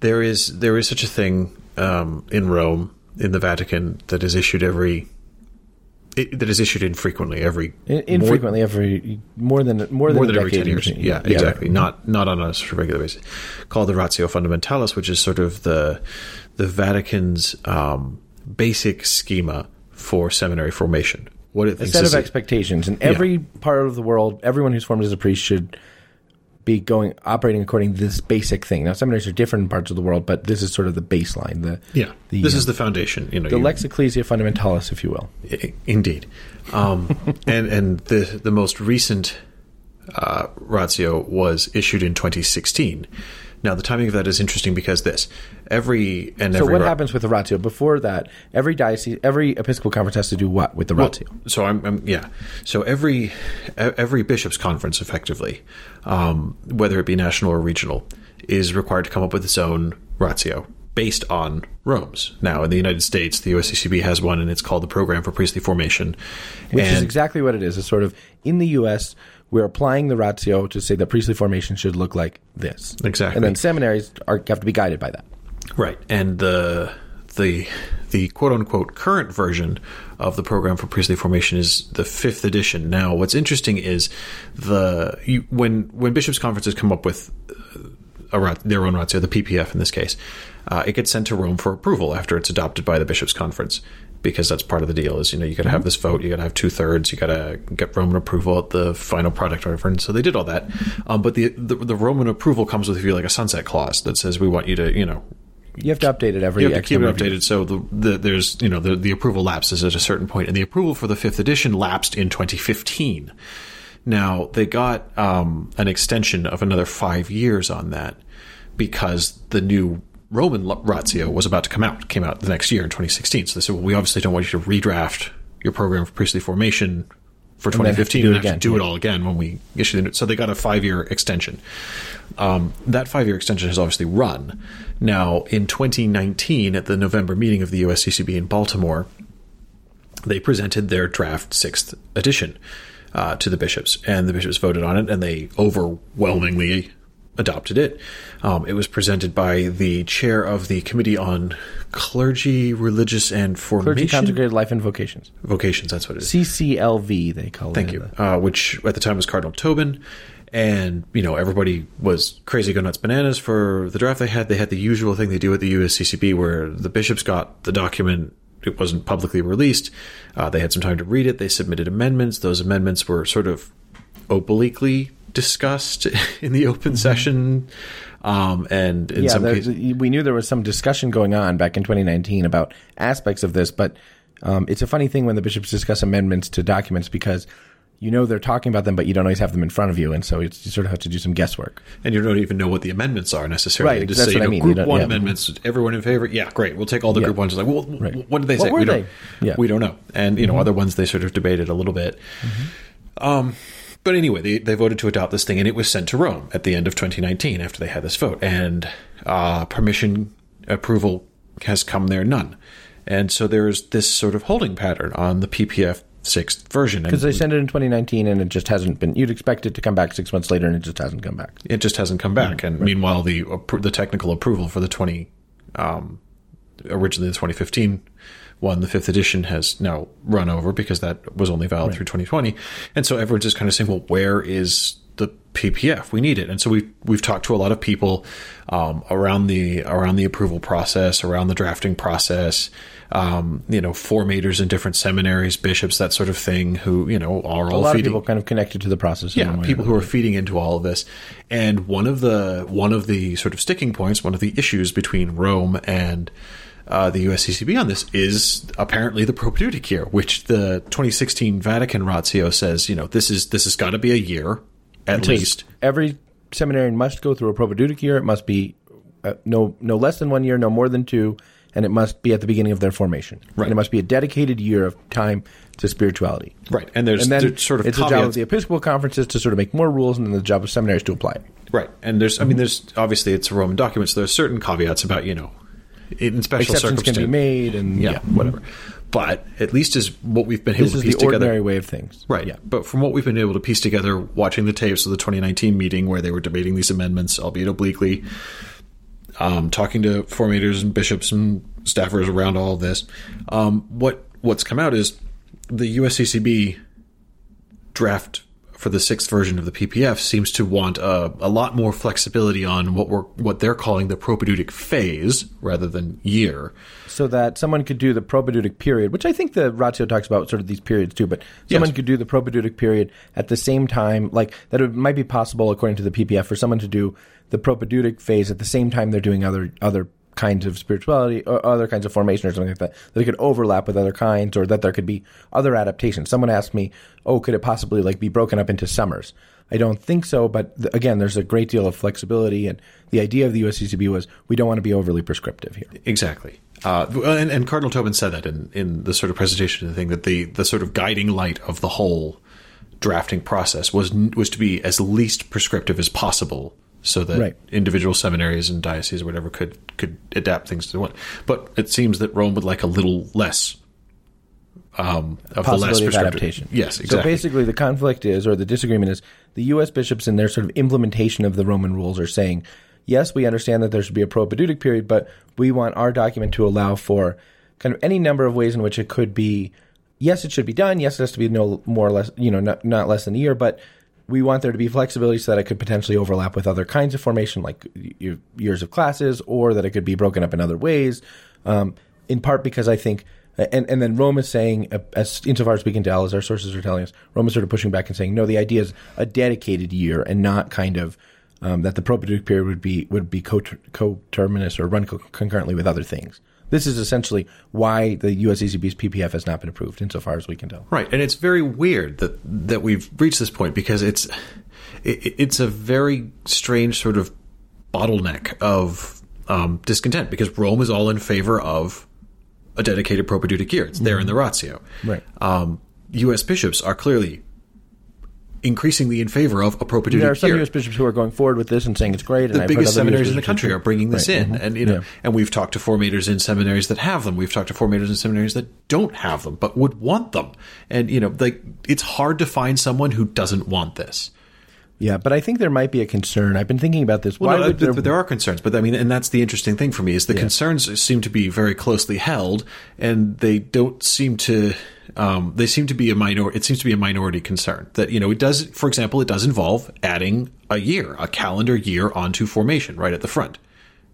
there is there is such a thing um, in Rome in the Vatican that is issued every it, that is issued infrequently every infrequently more, every more than more than, more than every ten years. Yeah, yeah, exactly. Right. Not not on a sort of regular basis. Called the Ratio Fundamentalis, which is sort of the the Vatican's um, basic schema for seminary formation. What it a set of expectations, and every yeah. part of the world, everyone who's formed as a priest should be going operating according to this basic thing. Now, seminaries are different in parts of the world, but this is sort of the baseline. The yeah, the, this uh, is the foundation. You know, the you, Lex Ecclesiae Fundamentalis, if you will. Indeed, um, and and the the most recent uh, ratio was issued in 2016. Now, the timing of that is interesting because this every and so every what ra- happens with the ratio before that? Every diocese, every Episcopal conference has to do what with the well, ratio? So I'm, I'm, yeah. So every every bishops' conference, effectively, um, whether it be national or regional, is required to come up with its own ratio based on Rome's. Now, in the United States, the USCCB has one, and it's called the Program for Priestly Formation, which and is exactly what it is. It's sort of in the U.S we're applying the ratio to say that priestly formation should look like this. Exactly. And then seminaries are, have to be guided by that. Right. And the the the quote unquote current version of the program for priestly formation is the fifth edition. Now, what's interesting is the you, when when bishops' conferences come up with a, their own ratio, the PPF in this case, uh, it gets sent to Rome for approval after it's adopted by the bishops' conference because that's part of the deal. Is you know you got to have mm-hmm. this vote, you got to have two thirds, you got to get Roman approval at the final product, whatever. And so they did all that. Um, but the, the, the Roman approval comes with if you like a sunset clause that says we want you to you know. You have to update it every. You have to keep it updated. So the, the, there's you know the, the approval lapses at a certain point, and the approval for the fifth edition lapsed in 2015. Now they got um, an extension of another five years on that because the new Roman Ratio was about to come out, came out the next year in 2016. So they said, well, we obviously don't want you to redraft your program for priestly formation for 2015 and have to do, and have to do it all again when we issue the new. So they got a five year extension. Um, that five year extension has obviously run. Now, in 2019, at the November meeting of the USCCB in Baltimore, they presented their draft sixth edition uh, to the bishops, and the bishops voted on it, and they overwhelmingly adopted it. Um, it was presented by the chair of the Committee on Clergy, Religious, and Formation. Clergy, Consecrated Life, and Vocations. Vocations, that's what it is. CCLV, they call Thank it. Thank you. Uh, which at the time was Cardinal Tobin. And, you know, everybody was crazy go nuts bananas for the draft they had. They had the usual thing they do at the USCCB where the bishops got the document it wasn't publicly released. Uh, they had some time to read it. They submitted amendments. Those amendments were sort of obliquely discussed in the open mm-hmm. session. Um, and in yeah, some cases, we knew there was some discussion going on back in 2019 about aspects of this, but um, it's a funny thing when the bishops discuss amendments to documents because you know they're talking about them, but you don't always have them in front of you, and so it's, you sort of have to do some guesswork. and you don't even know what the amendments are necessarily. Right, just that's say, what I you know, mean. You Group one yeah. amendments, everyone in favor? Yeah, great. We'll take all the Yeah. group ones. Like, well, Right. what did they say? we don't. Yeah. Mm-hmm. We don't know. And you know, other ones they sort of debated a little bit. Um, but anyway, they they voted to adopt this thing, and it was sent to Rome at the end of 2019 after they had this vote, and uh, permission approval has come there none. And so there's this sort of holding pattern on the PPF sixth version. Because they sent it in 2019, and it just hasn't been. You'd expect it to come back six months later, and it just hasn't come back. it just hasn't come back. And meanwhile, the the technical approval for the 20 um, originally the 2015 one, the fifth edition, has now run over because that was only valid through 2020. And so everyone's just kind of saying, well, where is the PPF? We need it. And so we've we've talked to a lot of people um, around the around the approval process, around the drafting process. Um, you know, formators in different seminaries, bishops, that sort of thing, who you know are A all lot of people kind of connected to the process. yeah, people who are feeding into all of this. And one of the one of the sort of sticking points, one of the issues between Rome and uh, the USCCB on this is apparently the propedeutic year, which the 2016 Vatican Ratio says, you know, this is this has got to be a year at Says least. every seminarian must go through a propedeutic year. It must be uh, no no less than one year, no more than two, and it must be at the beginning of their formation. Right. And it must be a dedicated year of time to spirituality. Right, and there's, And then there's sort of it's the job of the Episcopal conferences to sort of make more rules, and then the job of seminaries to apply it. Right, and there's, I mean, there's obviously it's a Roman document, so there's certain caveats about you know, in special Exceptions can be made, and yeah, yeah, whatever. But at least is what we've been able This to is piece the together. ordinary way of things. Right. Yeah. But from what we've been able to piece together, watching the tapes of the 2019 meeting where they were debating these amendments, albeit obliquely, um, talking to formators and bishops and staffers around all of this, um, what what's come out is the USCCB draft for the sixth version of the PPF seems to want a, a lot more flexibility on what we're what they're calling the propedeutic phase rather than year. so that someone could do the propedeutic period, which I think the ratio talks about sort of these periods too, but someone Yes. could do the propedeutic period at the same time, like that it might be possible according to the PPF for someone to do the propedeutic phase at the same time they're doing other other kinds of spirituality or other kinds of formation or something like that, that it could overlap with other kinds or that there could be other adaptations. Someone asked me, oh, could it possibly like be broken up into summers? I don't think so, but th- again, there's a great deal of flexibility, and the idea of the USCCB was we don't want to be overly prescriptive here. Exactly. Uh, and, and Cardinal Tobin said that in, in the sort of presentation of the thing that the, the sort of guiding light of the whole drafting process was was to be as least prescriptive as possible, so that Right. individual seminaries and dioceses or whatever could could adapt things to what. But it seems that Rome would like a little less um, of the less possibility of adaptation. Yes, exactly. So basically, the conflict is, or the disagreement is, the U.S. bishops in their sort of implementation of the Roman rules are saying, yes, we understand that there should be a propedeutic period, but we want our document to allow for kind of any number of ways in which it could be. Yes, it should be done. Yes, it has to be no more or less, you know, not, not less than a year, but we want there to be flexibility so that it could potentially overlap with other kinds of formation, like years of classes, or that it could be broken up in other ways. Um, in part because I think, and and then Rome is saying, as insofar as we can tell, as our sources are telling us, Rome is sort of pushing back and saying, no, the idea is a dedicated year and not kind of um, that the propedeutic period would be would be coter- coterminous or run co- concurrently with other things. This is essentially why the USCCB's PPF has not been approved, insofar as we can tell. Right, and it's very weird that that we've reached this point because it's it, it's a very strange sort of bottleneck of um, discontent because Rome is all in favor of a dedicated propedeutic year. It's there in the ratio. Right. Um, U.S. bishops are clearly increasingly in favor of a propedeutic There are some U.S. bishops who are going forward with this and saying it's great. And the I've biggest seminaries in the country are bringing this Right, in, mhm. and you know, Yeah. and we've talked to formators in seminaries that have them. We've talked to formators in seminaries that don't have them, but would want them. And you know, like it's hard to find someone who doesn't want this. Yeah, but I think there might be a concern. I've been thinking about this. Well, Why no, would there, there, there are concerns, but I mean, and that's the interesting thing for me is the concerns seem to be very closely held, and they don't seem to. Um, they seem to be a minor. It seems to be a minority concern that you know it does. For example, it does involve adding a year, a calendar year onto formation right at the front.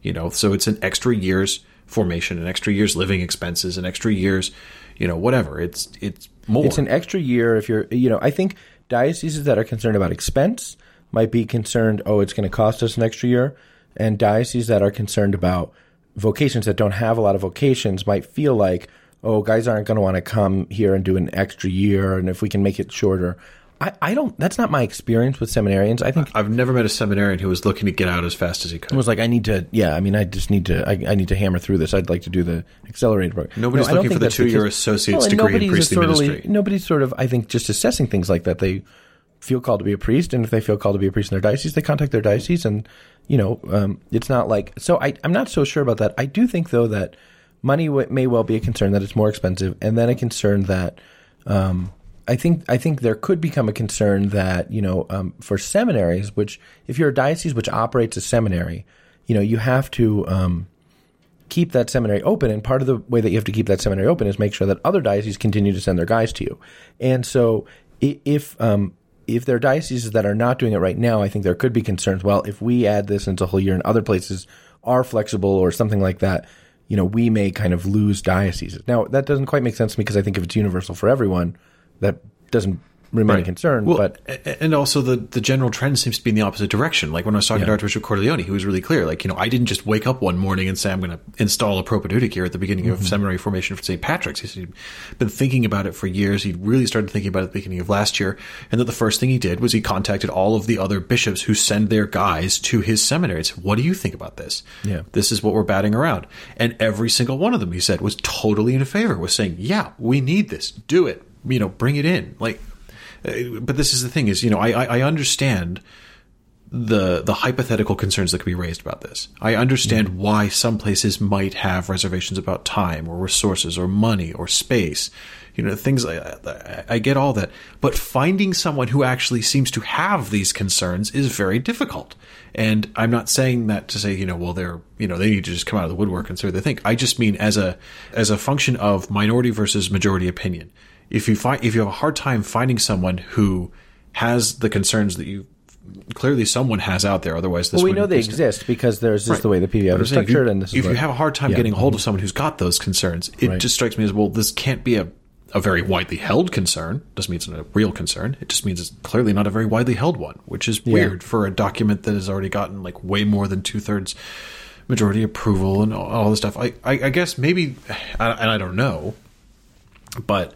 You know, so it's an extra year's formation, an extra year's living expenses, an extra year's, you know, whatever. It's it's more. It's an extra year if you're, you know, I think dioceses that are concerned about expense might be concerned, oh, it's going to cost us an extra year. and dioceses that are concerned about vocations that don't have a lot of vocations might feel like, oh, guys aren't going to want to come here and do an extra year, and if we can make it shorter. I, I don't. That's not my experience with seminarians. I think I've never met a seminarian who was looking to get out as fast as he could. it was like I need to. Yeah, I mean, I just need to. I, I need to hammer through this. I'd like to do the accelerated program. Nobody's don't looking for the two-year associate's and degree in nobody's priestly totally- ministry. Nobody's sort of, I think, just assessing things like that. They feel called to be a priest, and if they feel called to be a priest in their diocese, they contact their diocese, and you know, um, it's not like. So I, I'm not so sure about that. I do think though that money w- may well be a concern that it's more expensive, and then a concern that. Um, I think I think there could become a concern that you know um, for seminaries, which if you're a diocese which operates a seminary, you know you have to um, keep that seminary open, and part of the way that you have to keep that seminary open is make sure that other dioceses continue to send their guys to you. And so, if um, if there are dioceses that are not doing it right now, I think there could be concerns. Well, if we add this into a whole year, and other places are flexible or something like that, you know, we may kind of lose dioceses. Now, that doesn't quite make sense to me because I think if it's universal for everyone, that doesn't remain a Right. concern. Well, but and also the the general trend seems to be in the opposite direction. Like when I was talking to Archbishop Cordileone, he was really clear. Like you know, I didn't just wake up one morning and say I'm going to install a propedeutic here at the beginning Mm-hmm. of seminary formation for St. Patrick's. He said he'd been thinking about it for years. He really started thinking about it at the beginning of last year, and that the first thing he did was he contacted all of the other bishops who send their guys to his seminary. said, What do you think about this? Yeah. this is what we're batting around. And every single one of them, he said, was totally in favor. Was saying, yeah, we need this. Do it. You know, bring it in. Like, Uh, but this is the thing: is you know, I I, I understand the the hypothetical concerns that could be raised about this. I understand mm-hmm. why some places might have reservations about time or resources or money or space. You know, things like. I get all that. But finding someone who actually seems to have these concerns is very difficult. And I'm not saying that to say, you know, well, they're, you know, they need to just come out of the woodwork and say what they think. I just mean as a, as a function of minority versus majority opinion. If you find, if you have a hard time finding someone who has the concerns that you clearly someone has out there. Otherwise, this well, we know they exist. exist because there's just Right. the way the PPF is if you- structured, and this is if you have a hard time yeah. getting a hold of someone who's got those concerns, it Right. just strikes me as well. This can't be a a very widely held concern. Doesn't mean it's not a real concern. It just means it's clearly not a very widely held one, which is weird for a document that has already gotten like way more than two thirds majority approval and all, all this stuff. I, I, I guess maybe, and I don't know, but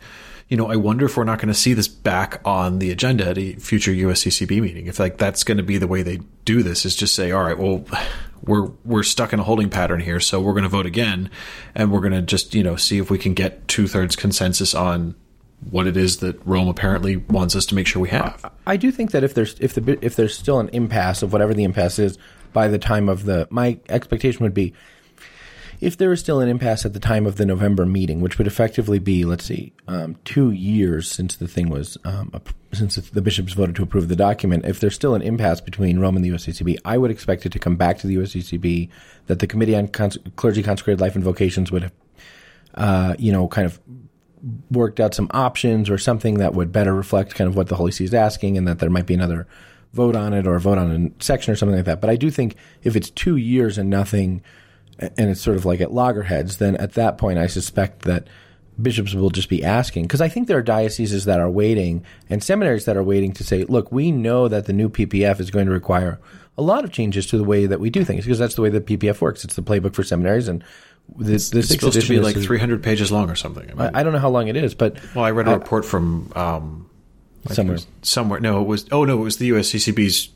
you know, I wonder if we're not going to see this back on the agenda at a future USCCB meeting. If like that's going to be the way they do this, is just say, all right, well, we're we're stuck in a holding pattern here, so we're going to vote again, and we're going to just you know see if we can get two thirds consensus on what it is that Rome apparently wants us to make sure we have. I do think that if there's if the if there's still an impasse of whatever the impasse is by the time of the my expectation would be if there is still an impasse at the time of the November meeting, which would effectively be let's see um, two years since the thing was um, since the bishops voted to approve the document. If there's still an impasse between Rome and the USCCB, I would expect it to come back to the USCCB that the Committee on Cons- Clergy Consecrated Life and Vocations would have uh, you know kind of worked out some options or something that would better reflect kind of what the Holy See is asking, and that there might be another vote on it or a vote on a section or something like that. But I do think if it's two years and nothing, and it's sort of like at loggerheads, then at that point I suspect that bishops will just be asking because I think there are dioceses that are waiting and seminaries that are waiting to say, look, we know that the new PPF is going to require a lot of changes to the way that we do things because that's the way the PPF works. It's the playbook for seminaries and. This, this It's supposed to be like is- 300 pages long or something. I mean, I, don't know how long it is, but well, I read a report from um, I think it Somewhere. somewhere. No, it was. Oh no, it was the USCCB's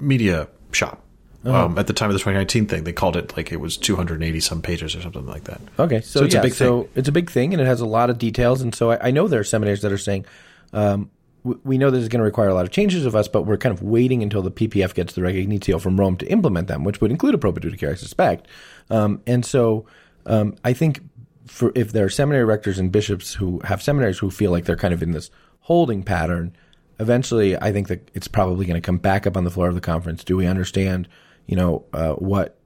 media shop. Oh. Um, at the time of the 2019 thing, they called it like it was 280 some pages or something like that. Okay, so, So it's a yeah, big so it's a big thing, and it has a lot of details. And so I, I know there are seminaries that are saying, um, w- we know this is going to require a lot of changes of us, but we're kind of waiting until the PPF gets the recognitio from Rome to implement them, which would include a propedeutic, I suspect. Um, and so um, I think for if there are seminary rectors and bishops who have seminaries who feel like they're kind of in this holding pattern, eventually I think that it's probably going to come back up on the floor of the conference. Do we understand, you know, uh, what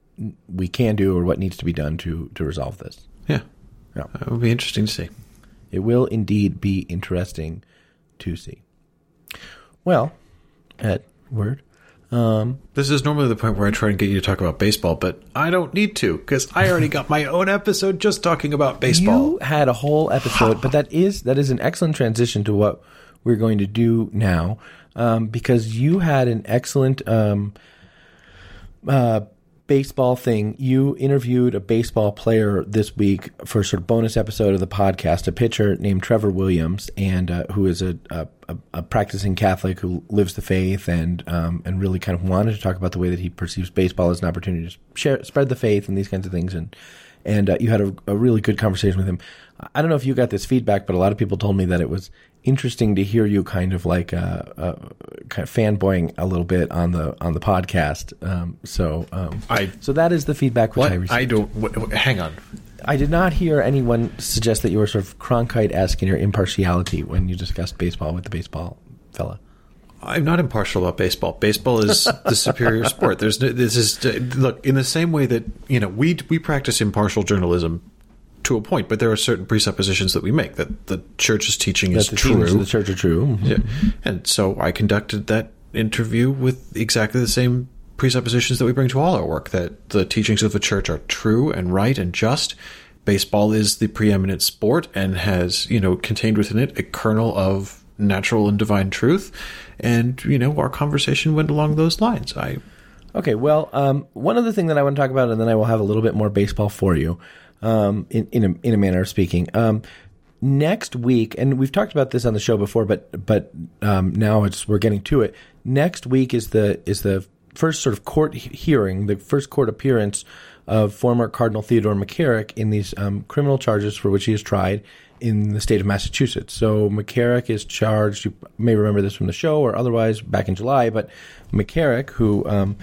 we can do or what needs to be done to to resolve this? Yeah, Yeah. it would be interesting to see. It will indeed be interesting to see. Well, Edward, This is normally the point where I try and get you to talk about baseball, but I don't need to because I already got my own episode just talking about baseball. you had a whole episode, but that is that is an excellent transition to what we're going to do now, um, because you had an excellent um, uh, baseball thing, you interviewed a baseball player this week for sort of bonus episode of the podcast, a pitcher named Trevor Williams, and uh, who is a, a, a, practicing Catholic who lives the faith and um, and really kind of wanted to talk about the way that he perceives baseball as an opportunity to share, spread the faith and these kinds of things. And and uh, you had a, a really good conversation with him. I don't know if you got this feedback, but a lot of people told me that it was interesting to hear you kind of like uh, uh, kind of fanboying a little bit on the on the podcast. Um, so um, I so that is the feedback which what? I received. I don't w- w- hang on. I did not hear anyone suggest that you were sort of Cronkite esque in your impartiality when you discussed baseball with the baseball fella. I'm not impartial about baseball. Baseball is the superior sport. There's this is look in the same way that you know we we practice impartial journalism to a point, but there are certain presuppositions that we make that the church's teaching that is the true. The church are true. Yeah. And so I conducted that interview with exactly the same presuppositions that we bring to all our work that the teachings of the church are true and right and just. Baseball is the preeminent sport and has, you know, contained within it a kernel of natural and divine truth. And, you know, our conversation went along those lines. I Okay, well, um, one other thing that I want to talk about, and then I will have a little bit more baseball for you um, in in a, in a manner of speaking. Um, next week, and we've talked about this on the show before, but but um, now it's we're getting to it. Next week is the is the first sort of court hearing, the first court appearance of former Cardinal Theodore McCarrick in these um, criminal charges for which he is tried in the state of Massachusetts. So McCarrick is charged. You may remember this from the show or otherwise back in July, but McCarrick, who um,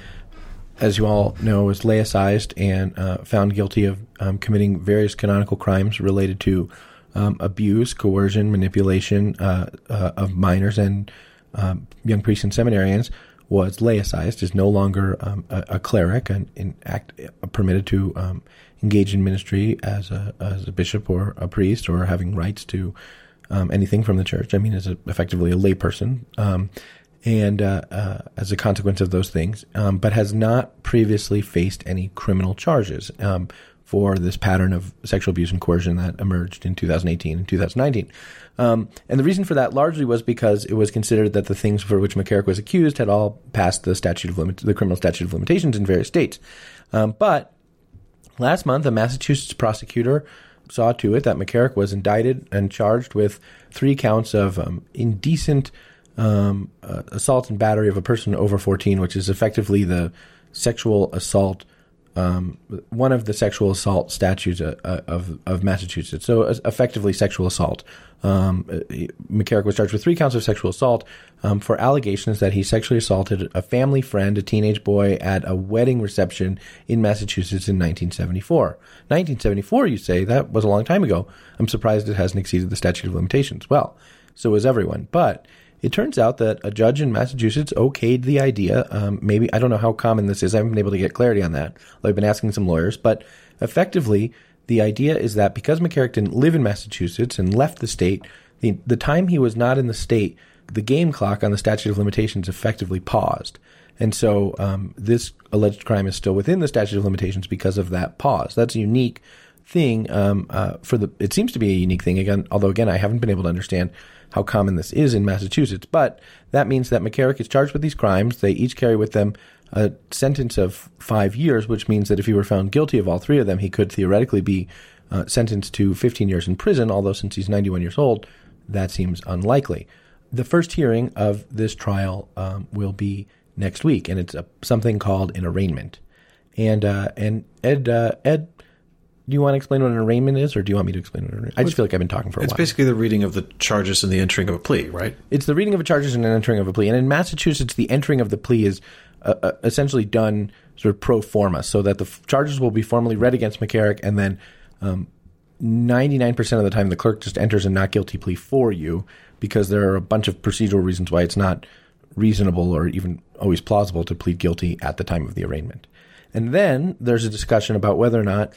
as you all know, was laicized and uh, found guilty of um, committing various canonical crimes related to um, abuse, coercion, manipulation uh, uh, of minors and um, young priests and seminarians. Was laicized, is no longer um, a, a, cleric and, and act, uh, permitted to um, engage in ministry as a, as a bishop or a priest or having rights to um, anything from the church. I mean, as a, effectively a layperson and uh, uh, as a consequence of those things, um, but has not previously faced any criminal charges um, for this pattern of sexual abuse and coercion that emerged in 2018 and 2019. Um, and the reason for that largely was because it was considered that the things for which McCarrick was accused had all passed the statute of limit, the criminal statute of limitations in various states. Um, but last month, a Massachusetts prosecutor saw to it that McCarrick was indicted and charged with three counts of um, indecent um, uh, assault and battery of a person over 14, which is effectively the sexual assault, um, one of the sexual assault statutes uh, uh of, of Massachusetts. So effectively sexual assault. Um, McCarrick was charged with three counts of sexual assault um, for allegations that he sexually assaulted a family friend, a teenage boy, at a wedding reception in Massachusetts in 1974. 1974, you say? That was a long time ago. I'm surprised it hasn't exceeded the statute of limitations. Well, so is everyone. But it turns out that a judge in Massachusetts okayed the idea. Um, maybe I don't know how common this is. I haven't been able to get clarity on that. I've been asking some lawyers, but effectively, the idea is that because McCarrick didn't live in Massachusetts and left the state, the, the time he was not in the state, the game clock on the statute of limitations effectively paused. And so um, this alleged crime is still within the statute of limitations because of that pause. That's a unique thing um, uh, for the. It seems to be a unique thing again. Although again, I haven't been able to understand how common this is in Massachusetts. But that means that McCarrick is charged with these crimes. They each carry with them a sentence of five years, which means that if he were found guilty of all three of them, he could theoretically be uh, sentenced to 15 years in prison. Although since he's 91 years old, that seems unlikely. The first hearing of this trial um, will be next week, and it's a, something called an arraignment. And uh, and Ed uh, Ed do you want to explain what an arraignment is, or do you want me to explain what an arraignment? I just feel like I've been talking for a it's while. It's basically the reading of the charges and the entering of a plea, right? It's the reading of a charges and an entering of a plea. And in Massachusetts, the entering of the plea is uh, uh, essentially done sort of pro forma, so that the f- charges will be formally read against McCarrick, and then um, 99% of the time the clerk just enters a not guilty plea for you because there are a bunch of procedural reasons why it's not reasonable or even always plausible to plead guilty at the time of the arraignment. And then there's a discussion about whether or not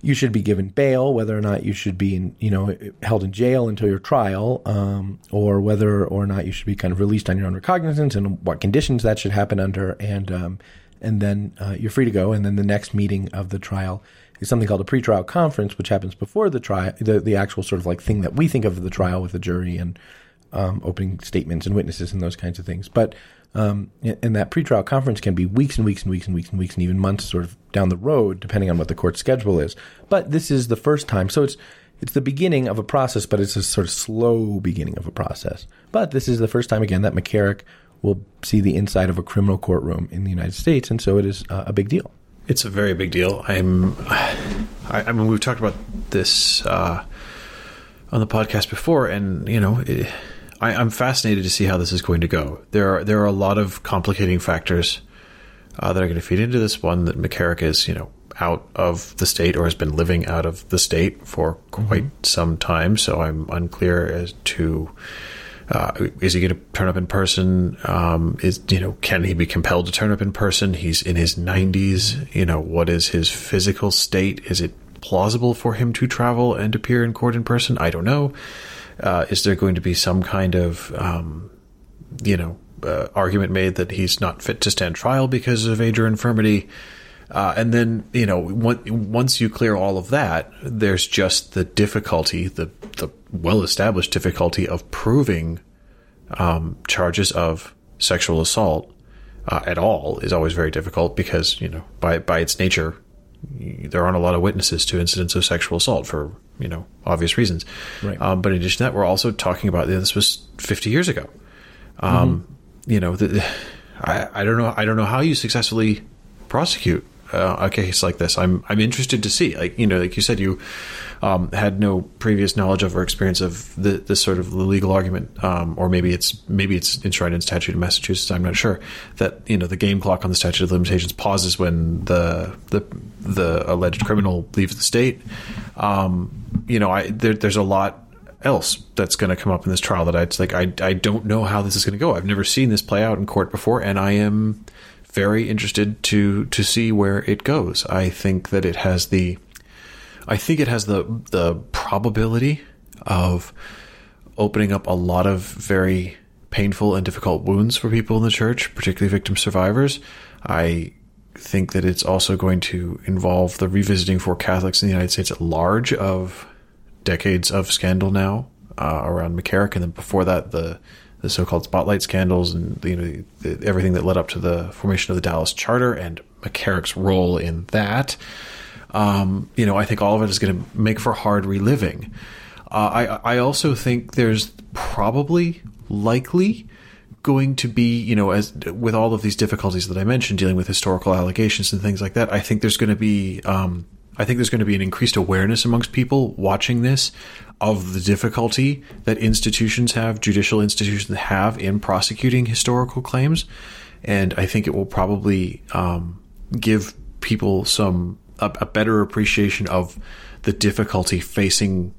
you should be given bail, whether or not you should be, in, you know, held in jail until your trial, um, or whether or not you should be kind of released on your own recognizance, and what conditions that should happen under, and um, and then uh, you're free to go. And then the next meeting of the trial is something called a pretrial conference, which happens before the trial, the the actual sort of like thing that we think of the trial with the jury and um, opening statements and witnesses and those kinds of things. But um, and that pretrial conference can be weeks and weeks and weeks and weeks and weeks and even months sort of down the road, depending on what the court schedule is. But this is the first time, so it's it's the beginning of a process, but it's a sort of slow beginning of a process. But this is the first time again that McCarrick will see the inside of a criminal courtroom in the United States, and so it is uh, a big deal. It's a very big deal. I'm, I, I mean, we've talked about this uh, on the podcast before, and you know, it, I, I'm fascinated to see how this is going to go. There are there are a lot of complicating factors uh, that are going to feed into this. One that McCarrick is, you know, out of the state or has been living out of the state for quite mm-hmm. some time. So I'm unclear as to uh, is he going to turn up in person? Um, is you know can he be compelled to turn up in person? He's in his 90s. You know what is his physical state? Is it plausible for him to travel and appear in court in person? I don't know. Uh, is there going to be some kind of um, you know uh, argument made that he's not fit to stand trial because of age or infirmity? Uh, and then, you know, once you clear all of that, there's just the difficulty, the, the well established difficulty of proving um, charges of sexual assault uh, at all is always very difficult because, you know, by, by its nature, there aren't a lot of witnesses to incidents of sexual assault for, you know, obvious reasons. Right. Um, but in addition to that, we're also talking about this was 50 years ago. Um, mm-hmm. You know, the, I, I don't know. I don't know how you successfully prosecute uh, a case like this. I'm I'm interested to see. Like you know, like you said, you um, had no previous knowledge of or experience of the, this sort of legal argument, um, or maybe it's maybe it's enshrined in statute in Massachusetts. I'm not sure that you know the game clock on the statute of limitations pauses when the the the alleged criminal leaves the state. Um, you know, I there, there's a lot else that's going to come up in this trial that I like. I I don't know how this is going to go. I've never seen this play out in court before, and I am very interested to to see where it goes. I think that it has the I think it has the the probability of opening up a lot of very painful and difficult wounds for people in the church, particularly victim survivors. I think that it's also going to involve the revisiting for Catholics in the United States at large of decades of scandal now uh, around McCarrick, and then before that, the the so-called spotlight scandals and you know the, everything that led up to the formation of the Dallas Charter and McCarrick's role in that. Um, you know, I think all of it is going to make for hard reliving. Uh, I I also think there's probably likely going to be you know as with all of these difficulties that I mentioned dealing with historical allegations and things like that. I think there's going to be um, I think there's going to be an increased awareness amongst people watching this of the difficulty that institutions have, judicial institutions have in prosecuting historical claims. And I think it will probably um, give people some a, a better appreciation of the difficulty facing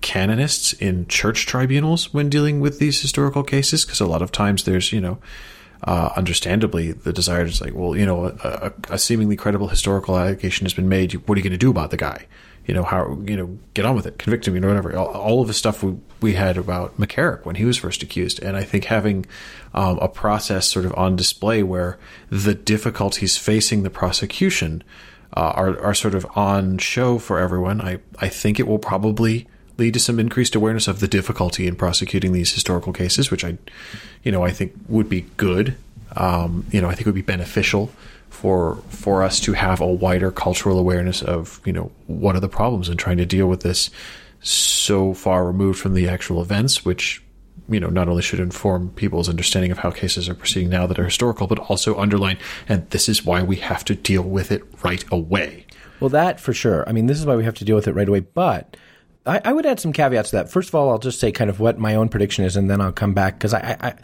canonists in church tribunals when dealing with these historical cases because a lot of times there's you know uh, understandably, the desire is like, well, you know, a, a, seemingly credible historical allegation has been made. What are you going to do about the guy? You know, how, you know, get on with it, convict him, you know, whatever. All, all of the stuff we, we had about McCarrick when he was first accused. And I think having um, a process sort of on display where the difficulties facing the prosecution uh, are, are sort of on show for everyone, I, I think it will probably lead to some increased awareness of the difficulty in prosecuting these historical cases, which I, you know, I think would be good. Um, you know, I think would be beneficial for for us to have a wider cultural awareness of you know what are the problems in trying to deal with this so far removed from the actual events, which you know not only should inform people's understanding of how cases are proceeding now that are historical, but also underline and this is why we have to deal with it right away. Well, that for sure. I mean, this is why we have to deal with it right away, but I, I, would add some caveats to that. First of all, I'll just say kind of what my own prediction is, and then I'll come back because I, I,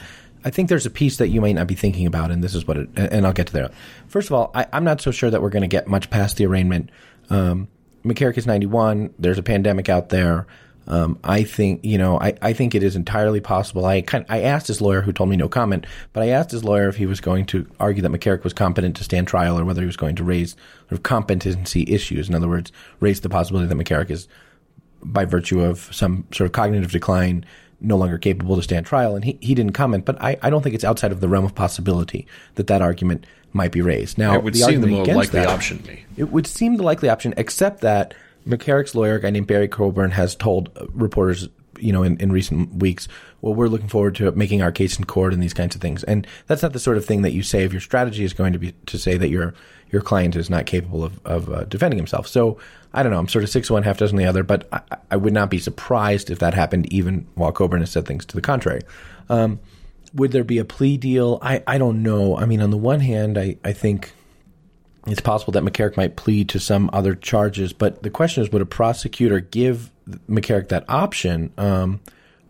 I think there's a piece that you might not be thinking about, and this is what it, and I'll get to there. First of all, I, am not so sure that we're going to get much past the arraignment. Um, McCarrick is 91. There's a pandemic out there. Um, I think you know. I, I think it is entirely possible. I kind I asked his lawyer, who told me no comment, but I asked his lawyer if he was going to argue that McCarrick was competent to stand trial, or whether he was going to raise sort of competency issues. In other words, raise the possibility that McCarrick is by virtue of some sort of cognitive decline, no longer capable to stand trial. And he, he didn't comment, but I, I don't think it's outside of the realm of possibility that that argument might be raised. Now, it would the seem the more likely that, option to me. It would seem the likely option, except that McCarrick's lawyer, a guy named Barry Coburn, has told reporters you know, in, in recent weeks, well, we're looking forward to making our case in court and these kinds of things. And that's not the sort of thing that you say if your strategy is going to be to say that your your client is not capable of, of uh, defending himself. So I don't know. I'm sort of six one, half dozen the other, but I, I, would not be surprised if that happened even while Coburn has said things to the contrary. Um, would there be a plea deal? I, I don't know. I mean, on the one hand, I, I think it's possible that McCarrick might plead to some other charges, but the question is, would a prosecutor give McCarrick that option? Um,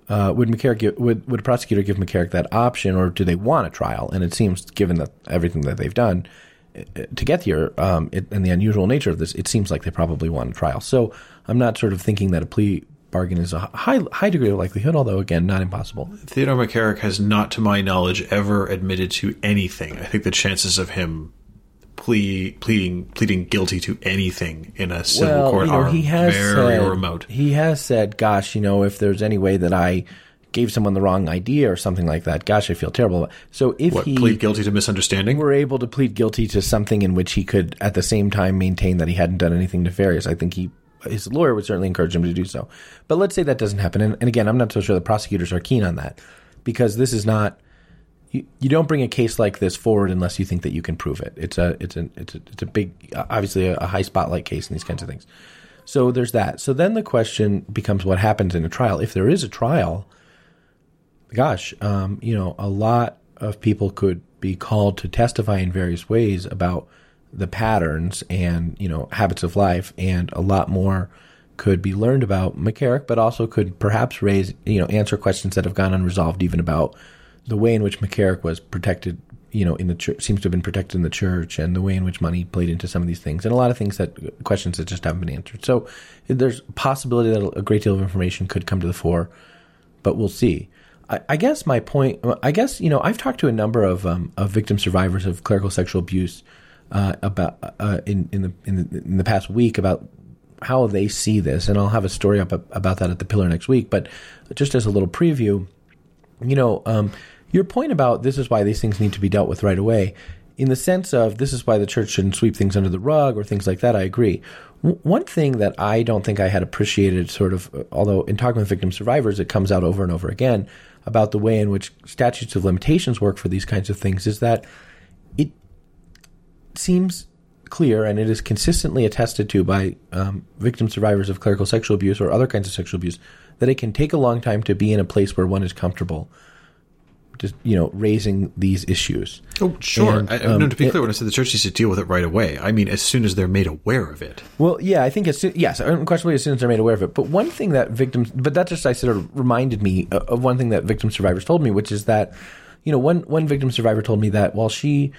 uh, would McCarrick give, would would a prosecutor give McCarrick that option, or do they want a trial? And it seems, given that everything that they've done to get here, um, it, and the unusual nature of this, it seems like they probably want a trial. So I'm not sort of thinking that a plea bargain is a high high degree of likelihood, although again, not impossible. Theodore McCarrick has not, to my knowledge, ever admitted to anything. I think the chances of him plea, pleading pleading guilty to anything in a civil well, court you know, are he has very said, remote. He has said, "Gosh, you know, if there's any way that I." Gave someone the wrong idea or something like that. Gosh, I feel terrible. So if what, he plead guilty to misunderstanding, were able to plead guilty to something in which he could, at the same time, maintain that he hadn't done anything nefarious, I think he his lawyer would certainly encourage him to do so. But let's say that doesn't happen, and, and again, I'm not so sure the prosecutors are keen on that because this is not you, you don't bring a case like this forward unless you think that you can prove it. It's a it's a it's a, it's a big obviously a, a high spotlight case and these kinds of things. So there's that. So then the question becomes what happens in a trial. If there is a trial, gosh, um, you know, a lot of people could be called to testify in various ways about the patterns and you know habits of life, and a lot more could be learned about McCarrick, but also could perhaps raise you know answer questions that have gone unresolved, even about the way in which McCarrick was protected, you know, in the church seems to have been protected in the church, and the way in which money played into some of these things, and a lot of things that questions that just haven't been answered. So there's a possibility that a great deal of information could come to the fore, but we'll see. I, I guess my point, I guess you know, I've talked to a number of um, of victim survivors of clerical sexual abuse uh, about uh, in in the, in the in the past week about how they see this, and I'll have a story up about that at the Pillar next week. But just as a little preview you know, um, your point about this is why these things need to be dealt with right away, in the sense of this is why the church shouldn't sweep things under the rug or things like that, I agree. W- one thing that I don't think I had appreciated, sort of, although in talking with victim survivors, it comes out over and over again about the way in which statutes of limitations work for these kinds of things, is that it seems clear and it is consistently attested to by um, victim survivors of clerical sexual abuse or other kinds of sexual abuse that it can take a long time to be in a place where one is comfortable just you know raising these issues. Oh, sure. And, I, um, no, to be clear, when I said the church needs to deal with it right away, I mean as soon as they're made aware of it. Well, yeah, I think as soon, yes, unquestionably as soon as they're made aware of it. But one thing that victims, but that just I sort of reminded me of one thing that victim survivors told me, which is that you know one one victim survivor told me that while she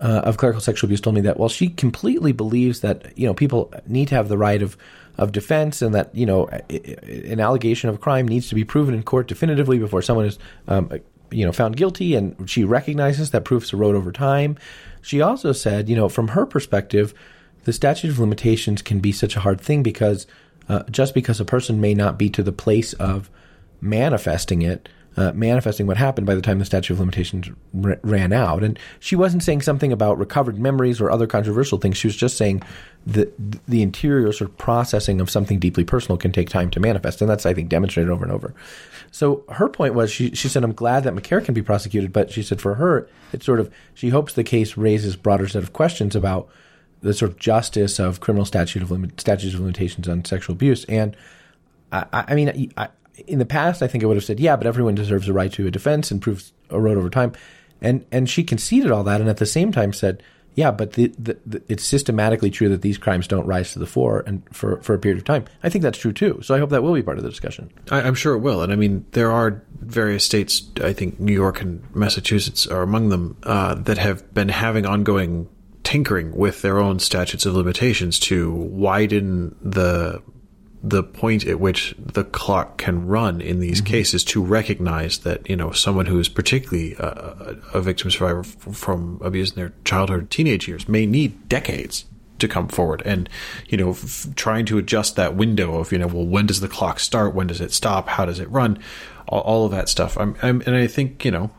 uh, of clerical sexual abuse told me that while she completely believes that you know people need to have the right of of defense and that you know an allegation of crime needs to be proven in court definitively before someone is um, you know found guilty and she recognizes that proofs erode over time. She also said you know from her perspective the statute of limitations can be such a hard thing because uh, just because a person may not be to the place of manifesting it uh, manifesting what happened by the time the statute of limitations r- ran out. And she wasn't saying something about recovered memories or other controversial things. She was just saying that the interior sort of processing of something deeply personal can take time to manifest. And that's, I think, demonstrated over and over. So her point was she, she said, I'm glad that McCarrick can be prosecuted, but she said for her, it's sort of, she hopes the case raises broader set of questions about the sort of justice of criminal statute of statutes of limitations on sexual abuse. And I, I mean, I, in the past, I think I would have said, yeah, but everyone deserves a right to a defense and proves erode over time. And and she conceded all that, and at the same time said, yeah, but the, the, the, it's systematically true that these crimes don't rise to the fore and for, for a period of time. I think that's true too. So I hope that will be part of the discussion. I, am sure it will. And I mean, there are various states, I think New York and Massachusetts are among them, uh, that have been having ongoing tinkering with their own statutes of limitations to widen the the point at which the clock can run in these mm-hmm. cases to recognize that you know someone who is particularly a, a victim survivor from abuse in their childhood teenage years may need decades to come forward and you know f- trying to adjust that window of you know well when does the clock start? When does it stop? How does it run? All, all of that stuff. I'm, I'm, and I think you know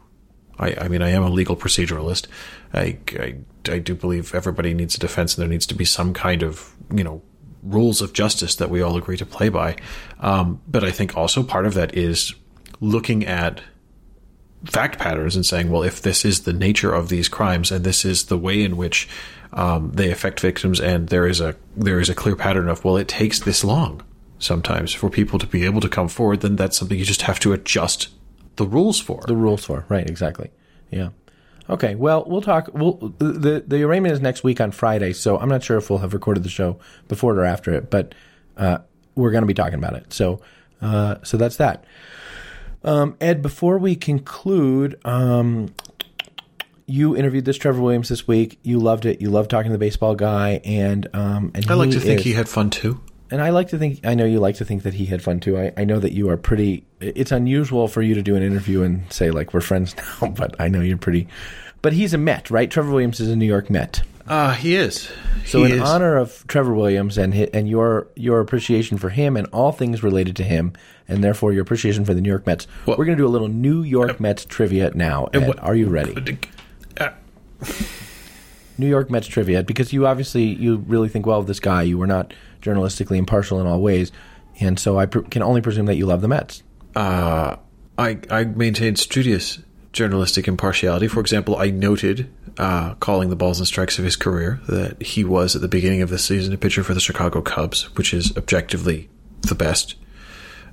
I, I mean I am a legal proceduralist. I, I I do believe everybody needs a defense and there needs to be some kind of you know rules of justice that we all agree to play by. Um, but I think also part of that is looking at fact patterns and saying, well, if this is the nature of these crimes and this is the way in which um, they affect victims, and there is a there is a clear pattern of, well, it takes this long sometimes for people to be able to come forward, then that's something you just have to adjust the rules for. The rules for right, exactly. Yeah. Okay. Well, we'll talk. We'll the the arraignment is next week on Friday, so I'm not sure if we'll have recorded the show before it or after it, but uh, we're going to be talking about it. So, uh, so that's that. Um, Ed, before we conclude, um, you interviewed this Trevor Williams this week. You loved it. You loved talking to the baseball guy, and um, and I like to think is- he had fun too. And I like to think I know you like to think that he had fun too. I, I know that you are pretty. It's unusual for you to do an interview and say like we're friends now, but I know you're pretty. But he's a Met, right? Trevor Williams is a New York Met. Uh, he is. So he in is. honor of Trevor Williams and hi and your your appreciation for him and all things related to him, and therefore your appreciation for the New York Mets, Well- we're going to do a little New York Mets trivia now. Ed, what- are you ready? Uh, New York Mets trivia because you obviously you really think well of this guy. You were not journalistically impartial in all ways, and so I pr- can only presume that you love the Mets. uh, I I maintained studious journalistic impartiality. For example, I noted, uh, calling the balls and strikes of his career, that he was at the beginning of the season a pitcher for the Chicago Cubs, which is objectively the best.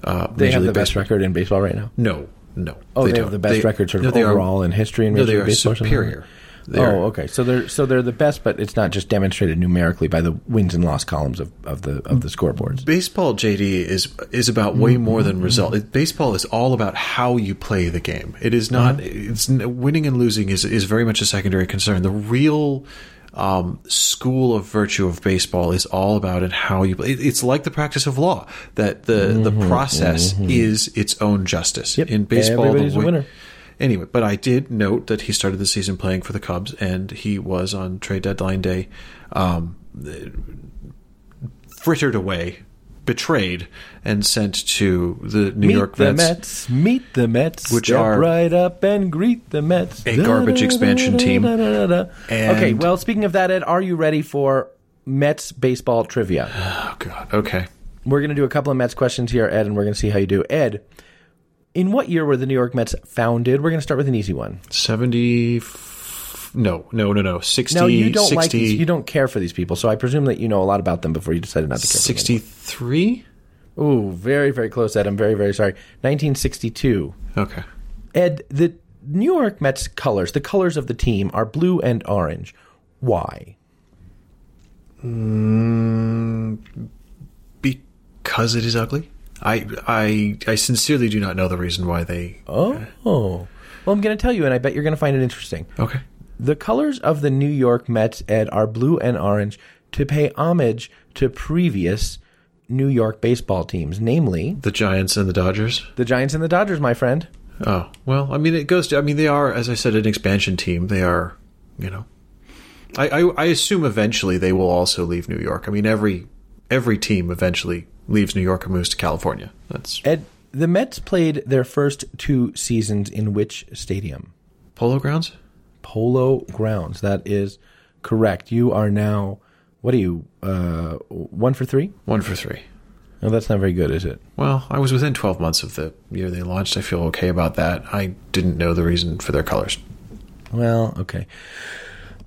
Uh, They have the best Baseball- record in baseball right now. No, no. Oh, they, have don't. the best They- record sort no, of are- overall in history in No, Major they League are Baseball. or something like superior. That? They are- Oh, okay. So they're so they're the best, but it's not just demonstrated numerically by the wins and loss columns of, of the of the scoreboards. Baseball, JD, is is about Mm-hmm. way more than result. It, baseball is all about how you play the game. It is not. Uh-huh. It's winning and losing is is very much a secondary concern. The real um, school of virtue of baseball is all about and how you play. It- It's like the practice of law that the the process is its own justice. Mm-hmm. Yep. In baseball, the Everybody's a winner. Anyway, but I did note that he started the season playing for the Cubs, and he was on trade deadline day, um, frittered away, betrayed, and sent to the New York Vets. meet York the Mets. Mets. Meet the Mets. Which Step are right up and greet the Mets. a garbage expansion team. Okay. Well, speaking of that, Ed, are you ready for Mets baseball trivia? Oh God. Okay. We're going to do a couple of Mets questions here, Ed, and we're going to see how you do. Ed, in what year were the New York Mets founded? We're going to start with an easy one. Seventy. No, no, no, no. 60, No, you don't 60, like these. You don't care for these people, so I presume that you know a lot about them before you decided not to care. for them. 63? Ooh, very, very close, Ed. I'm very, very sorry. 1962. Okay. Ed, the New York Mets colors, the colors of the team are blue and orange. Why? Mm, because it is ugly. I, I, I sincerely do not know the reason why they. Oh. Well, I'm going to tell you, and I bet you're going to find it interesting. Okay. The colors of the New York Mets, Ed, are blue and orange to pay homage to previous New York baseball teams, namely The Giants and the Dodgers. the Giants and the Dodgers, my friend. Oh well, I mean, it goes to. I mean, they are, as I said, an expansion team. They are, you know, I, I, I assume eventually they will also leave New York. I mean, every every team eventually leaves New York and moves to California. That's Ed, the Mets played their first two seasons in which stadium? Polo Grounds. Polo Grounds. That is correct. You are now, what are you, uh, one for three? One for three. No, that's not very good, is it? Well, I was within 12 months of the year they launched. I feel okay about that. I didn't know the reason for their colors. Well, okay.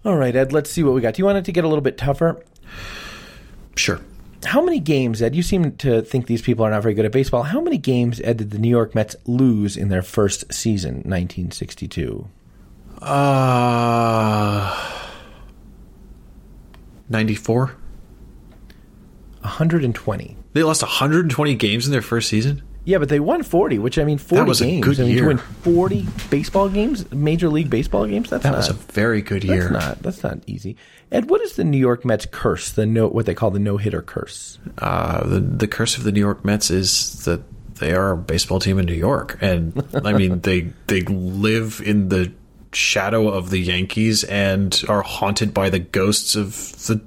All right, Ed, let's see what we got. Do you want it to get a little bit tougher? Sure. How many games, Ed? You seem to think these people are not very good at baseball. How many games, Ed, did the New York Mets lose in their first season, 1962? Uh, 94. 120. They lost 120 games in their first season. Yeah, but they won 40, which I mean, 40 was a games. good I mean, year. to win 40 baseball games, Major League Baseball games, that's That not, was a very good year. that's not that's not easy. Ed, what is the New York Mets curse? The no, what they call the no hitter curse. uh, the the curse of the New York Mets is that they are a baseball team in New York, and I mean they they live in the shadow of the Yankees and are haunted by the ghosts of the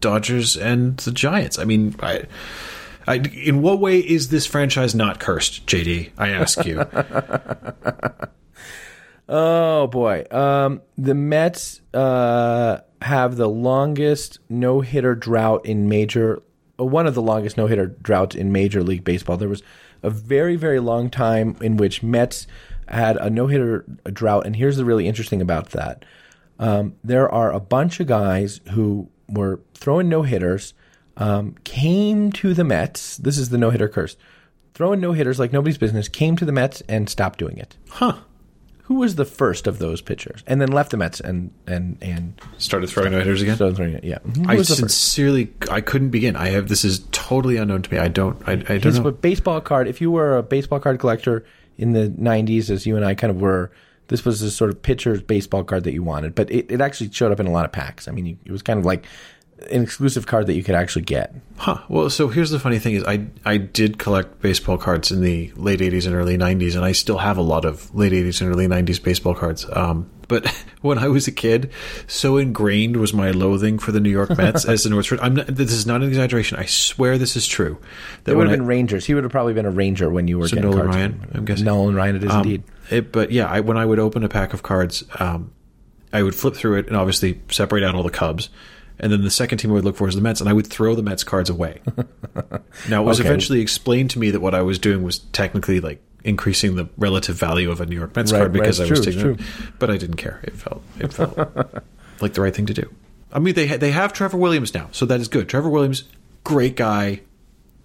Dodgers and the Giants. I mean, I. I, in what way is this franchise not cursed, JD? I ask you. Oh boy, um, the Mets uh, have the longest no hitter drought in Major one of the longest no hitter droughts in Major League Baseball. There was a very very long time in which Mets had a no hitter drought, and here's the really interesting about that. Um, there are a bunch of guys who were throwing no hitters, um, came to the Mets. This is the no hitter curse. Throwing no hitters like nobody's business, came to the Mets and stopped doing it. Huh. Who was the first of those pitchers, and then left the Mets and and and Started throwing no hitters again. started throwing it? Yeah, Who I was the first? sincerely, I couldn't begin. I have this is totally unknown to me. I don't, I, I don't His know. baseball card. If you were a baseball card collector in the '90s, as you and I kind of were, this was the sort of pitcher's baseball card that you wanted. But it, it actually showed up in a lot of packs. I mean, it was kind of like an exclusive card that you could actually get. Huh. Well, so here's the funny thing: is I I did collect baseball cards in the late '80s and early '90s, and I still have a lot of late '80s and early '90s baseball cards. Um, but when I was a kid, so ingrained was my loathing for the New York Mets as the North. I'm not, this is not an exaggeration. I swear this is true. That It would have I- been Rangers. He would have probably been a Ranger when you were So getting Nolan cards. Ryan, I'm guessing. Nolan Ryan, it is Um, indeed. It, but yeah, I, when I would open a pack of cards, um, I would flip through it and obviously separate out all the Cubs. And then the second team I would look for is the Mets, and I would throw the Mets cards away. now, it was Okay. eventually explained to me that what I was doing was technically like increasing the relative value of a New York Mets Right, card because right, I was true, taking it. But I didn't care. It felt it felt like the right thing to do. I mean, they ha- they have Trevor Williams now, so that is good. Trevor Williams, great guy,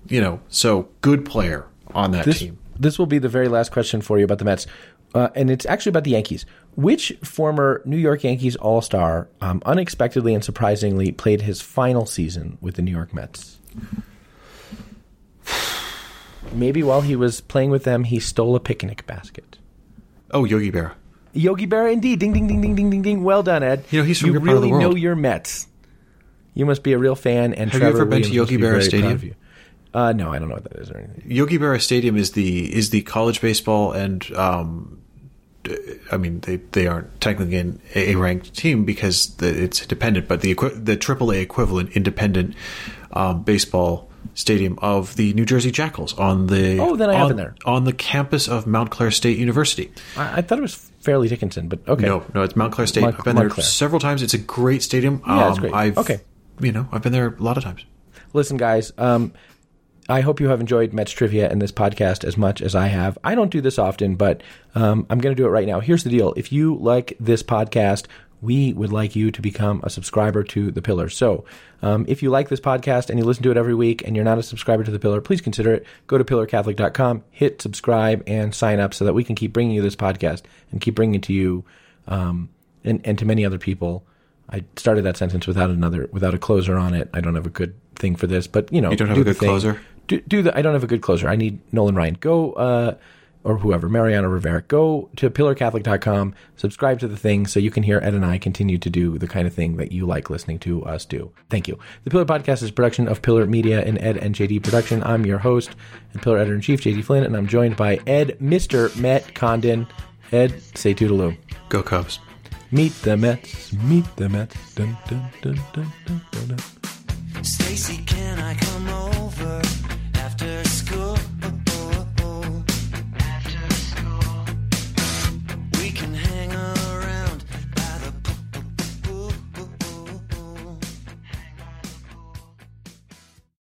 you know, so good player on that This, team. this will be the very last question for you about the Mets, uh, and it's actually about the Yankees. Which former New York Yankees All Star um, unexpectedly and surprisingly played his final season with the New York Mets? Maybe while he was playing with them, he stole a picnic basket. Oh, Yogi Berra. Yogi Berra, indeed. Ding, ding, ding, ding, ding, ding, ding. Well done, Ed. You know, he's from you your part of the really know your Mets. You must be a real fan. And Have you Trevor ever been to Yogi be Berra Stadium? Uh, no, I don't know what that is or anything. Yogi Berra Stadium is the is the college baseball and um, I mean they they aren't technically an A ranked team because the, it's dependent, but the the AAA equivalent independent um, baseball stadium of the New Jersey Jackals on the Oh, then I have on, been there. on the campus of Montclair State University. I, I thought it was Fairleigh Dickinson, but okay. No, no, it's Montclair State. Mount- I've been Mount there Clair. several times. It's a great stadium. Yeah, it's Um, great. I've, Okay. you know, I've been there a lot of times. Listen, guys, um, I hope you have enjoyed Mets trivia and this podcast as much as I have. I don't do this often, but um, I'm going to do it right now. Here's the deal: if you like this podcast, we would like you to become a subscriber to the Pillar. So, um, if you like this podcast and you listen to it every week, and you're not a subscriber to the Pillar, please consider it. Go to pillarcatholic.com, hit subscribe, and sign up so that we can keep bringing you this podcast and keep bringing it to you um, and, and to many other people. I started that sentence without another without a closer on it. I don't have a good thing for this, but you know, You don't have do a good thing. closer? Do, do the. I don't have a good closer. I need Nolan Ryan. Go uh, or whoever, Mariano Rivera. Go to pillarcatholic.com, subscribe to the thing, so you can hear Ed and I continue to do the kind of thing that you like listening to us do. Thank you. The Pillar Podcast is a production of Pillar Media and Ed and JD Production. I'm your host and Pillar Editor in Chief, JD Flynn, and I'm joined by Ed, Mister Met Condon. Ed, say toodaloo. Go Cubs. Meet the Mets. Meet the Mets. Dun, dun, dun, dun, dun, dun, dun. Stacy, can I come over after school?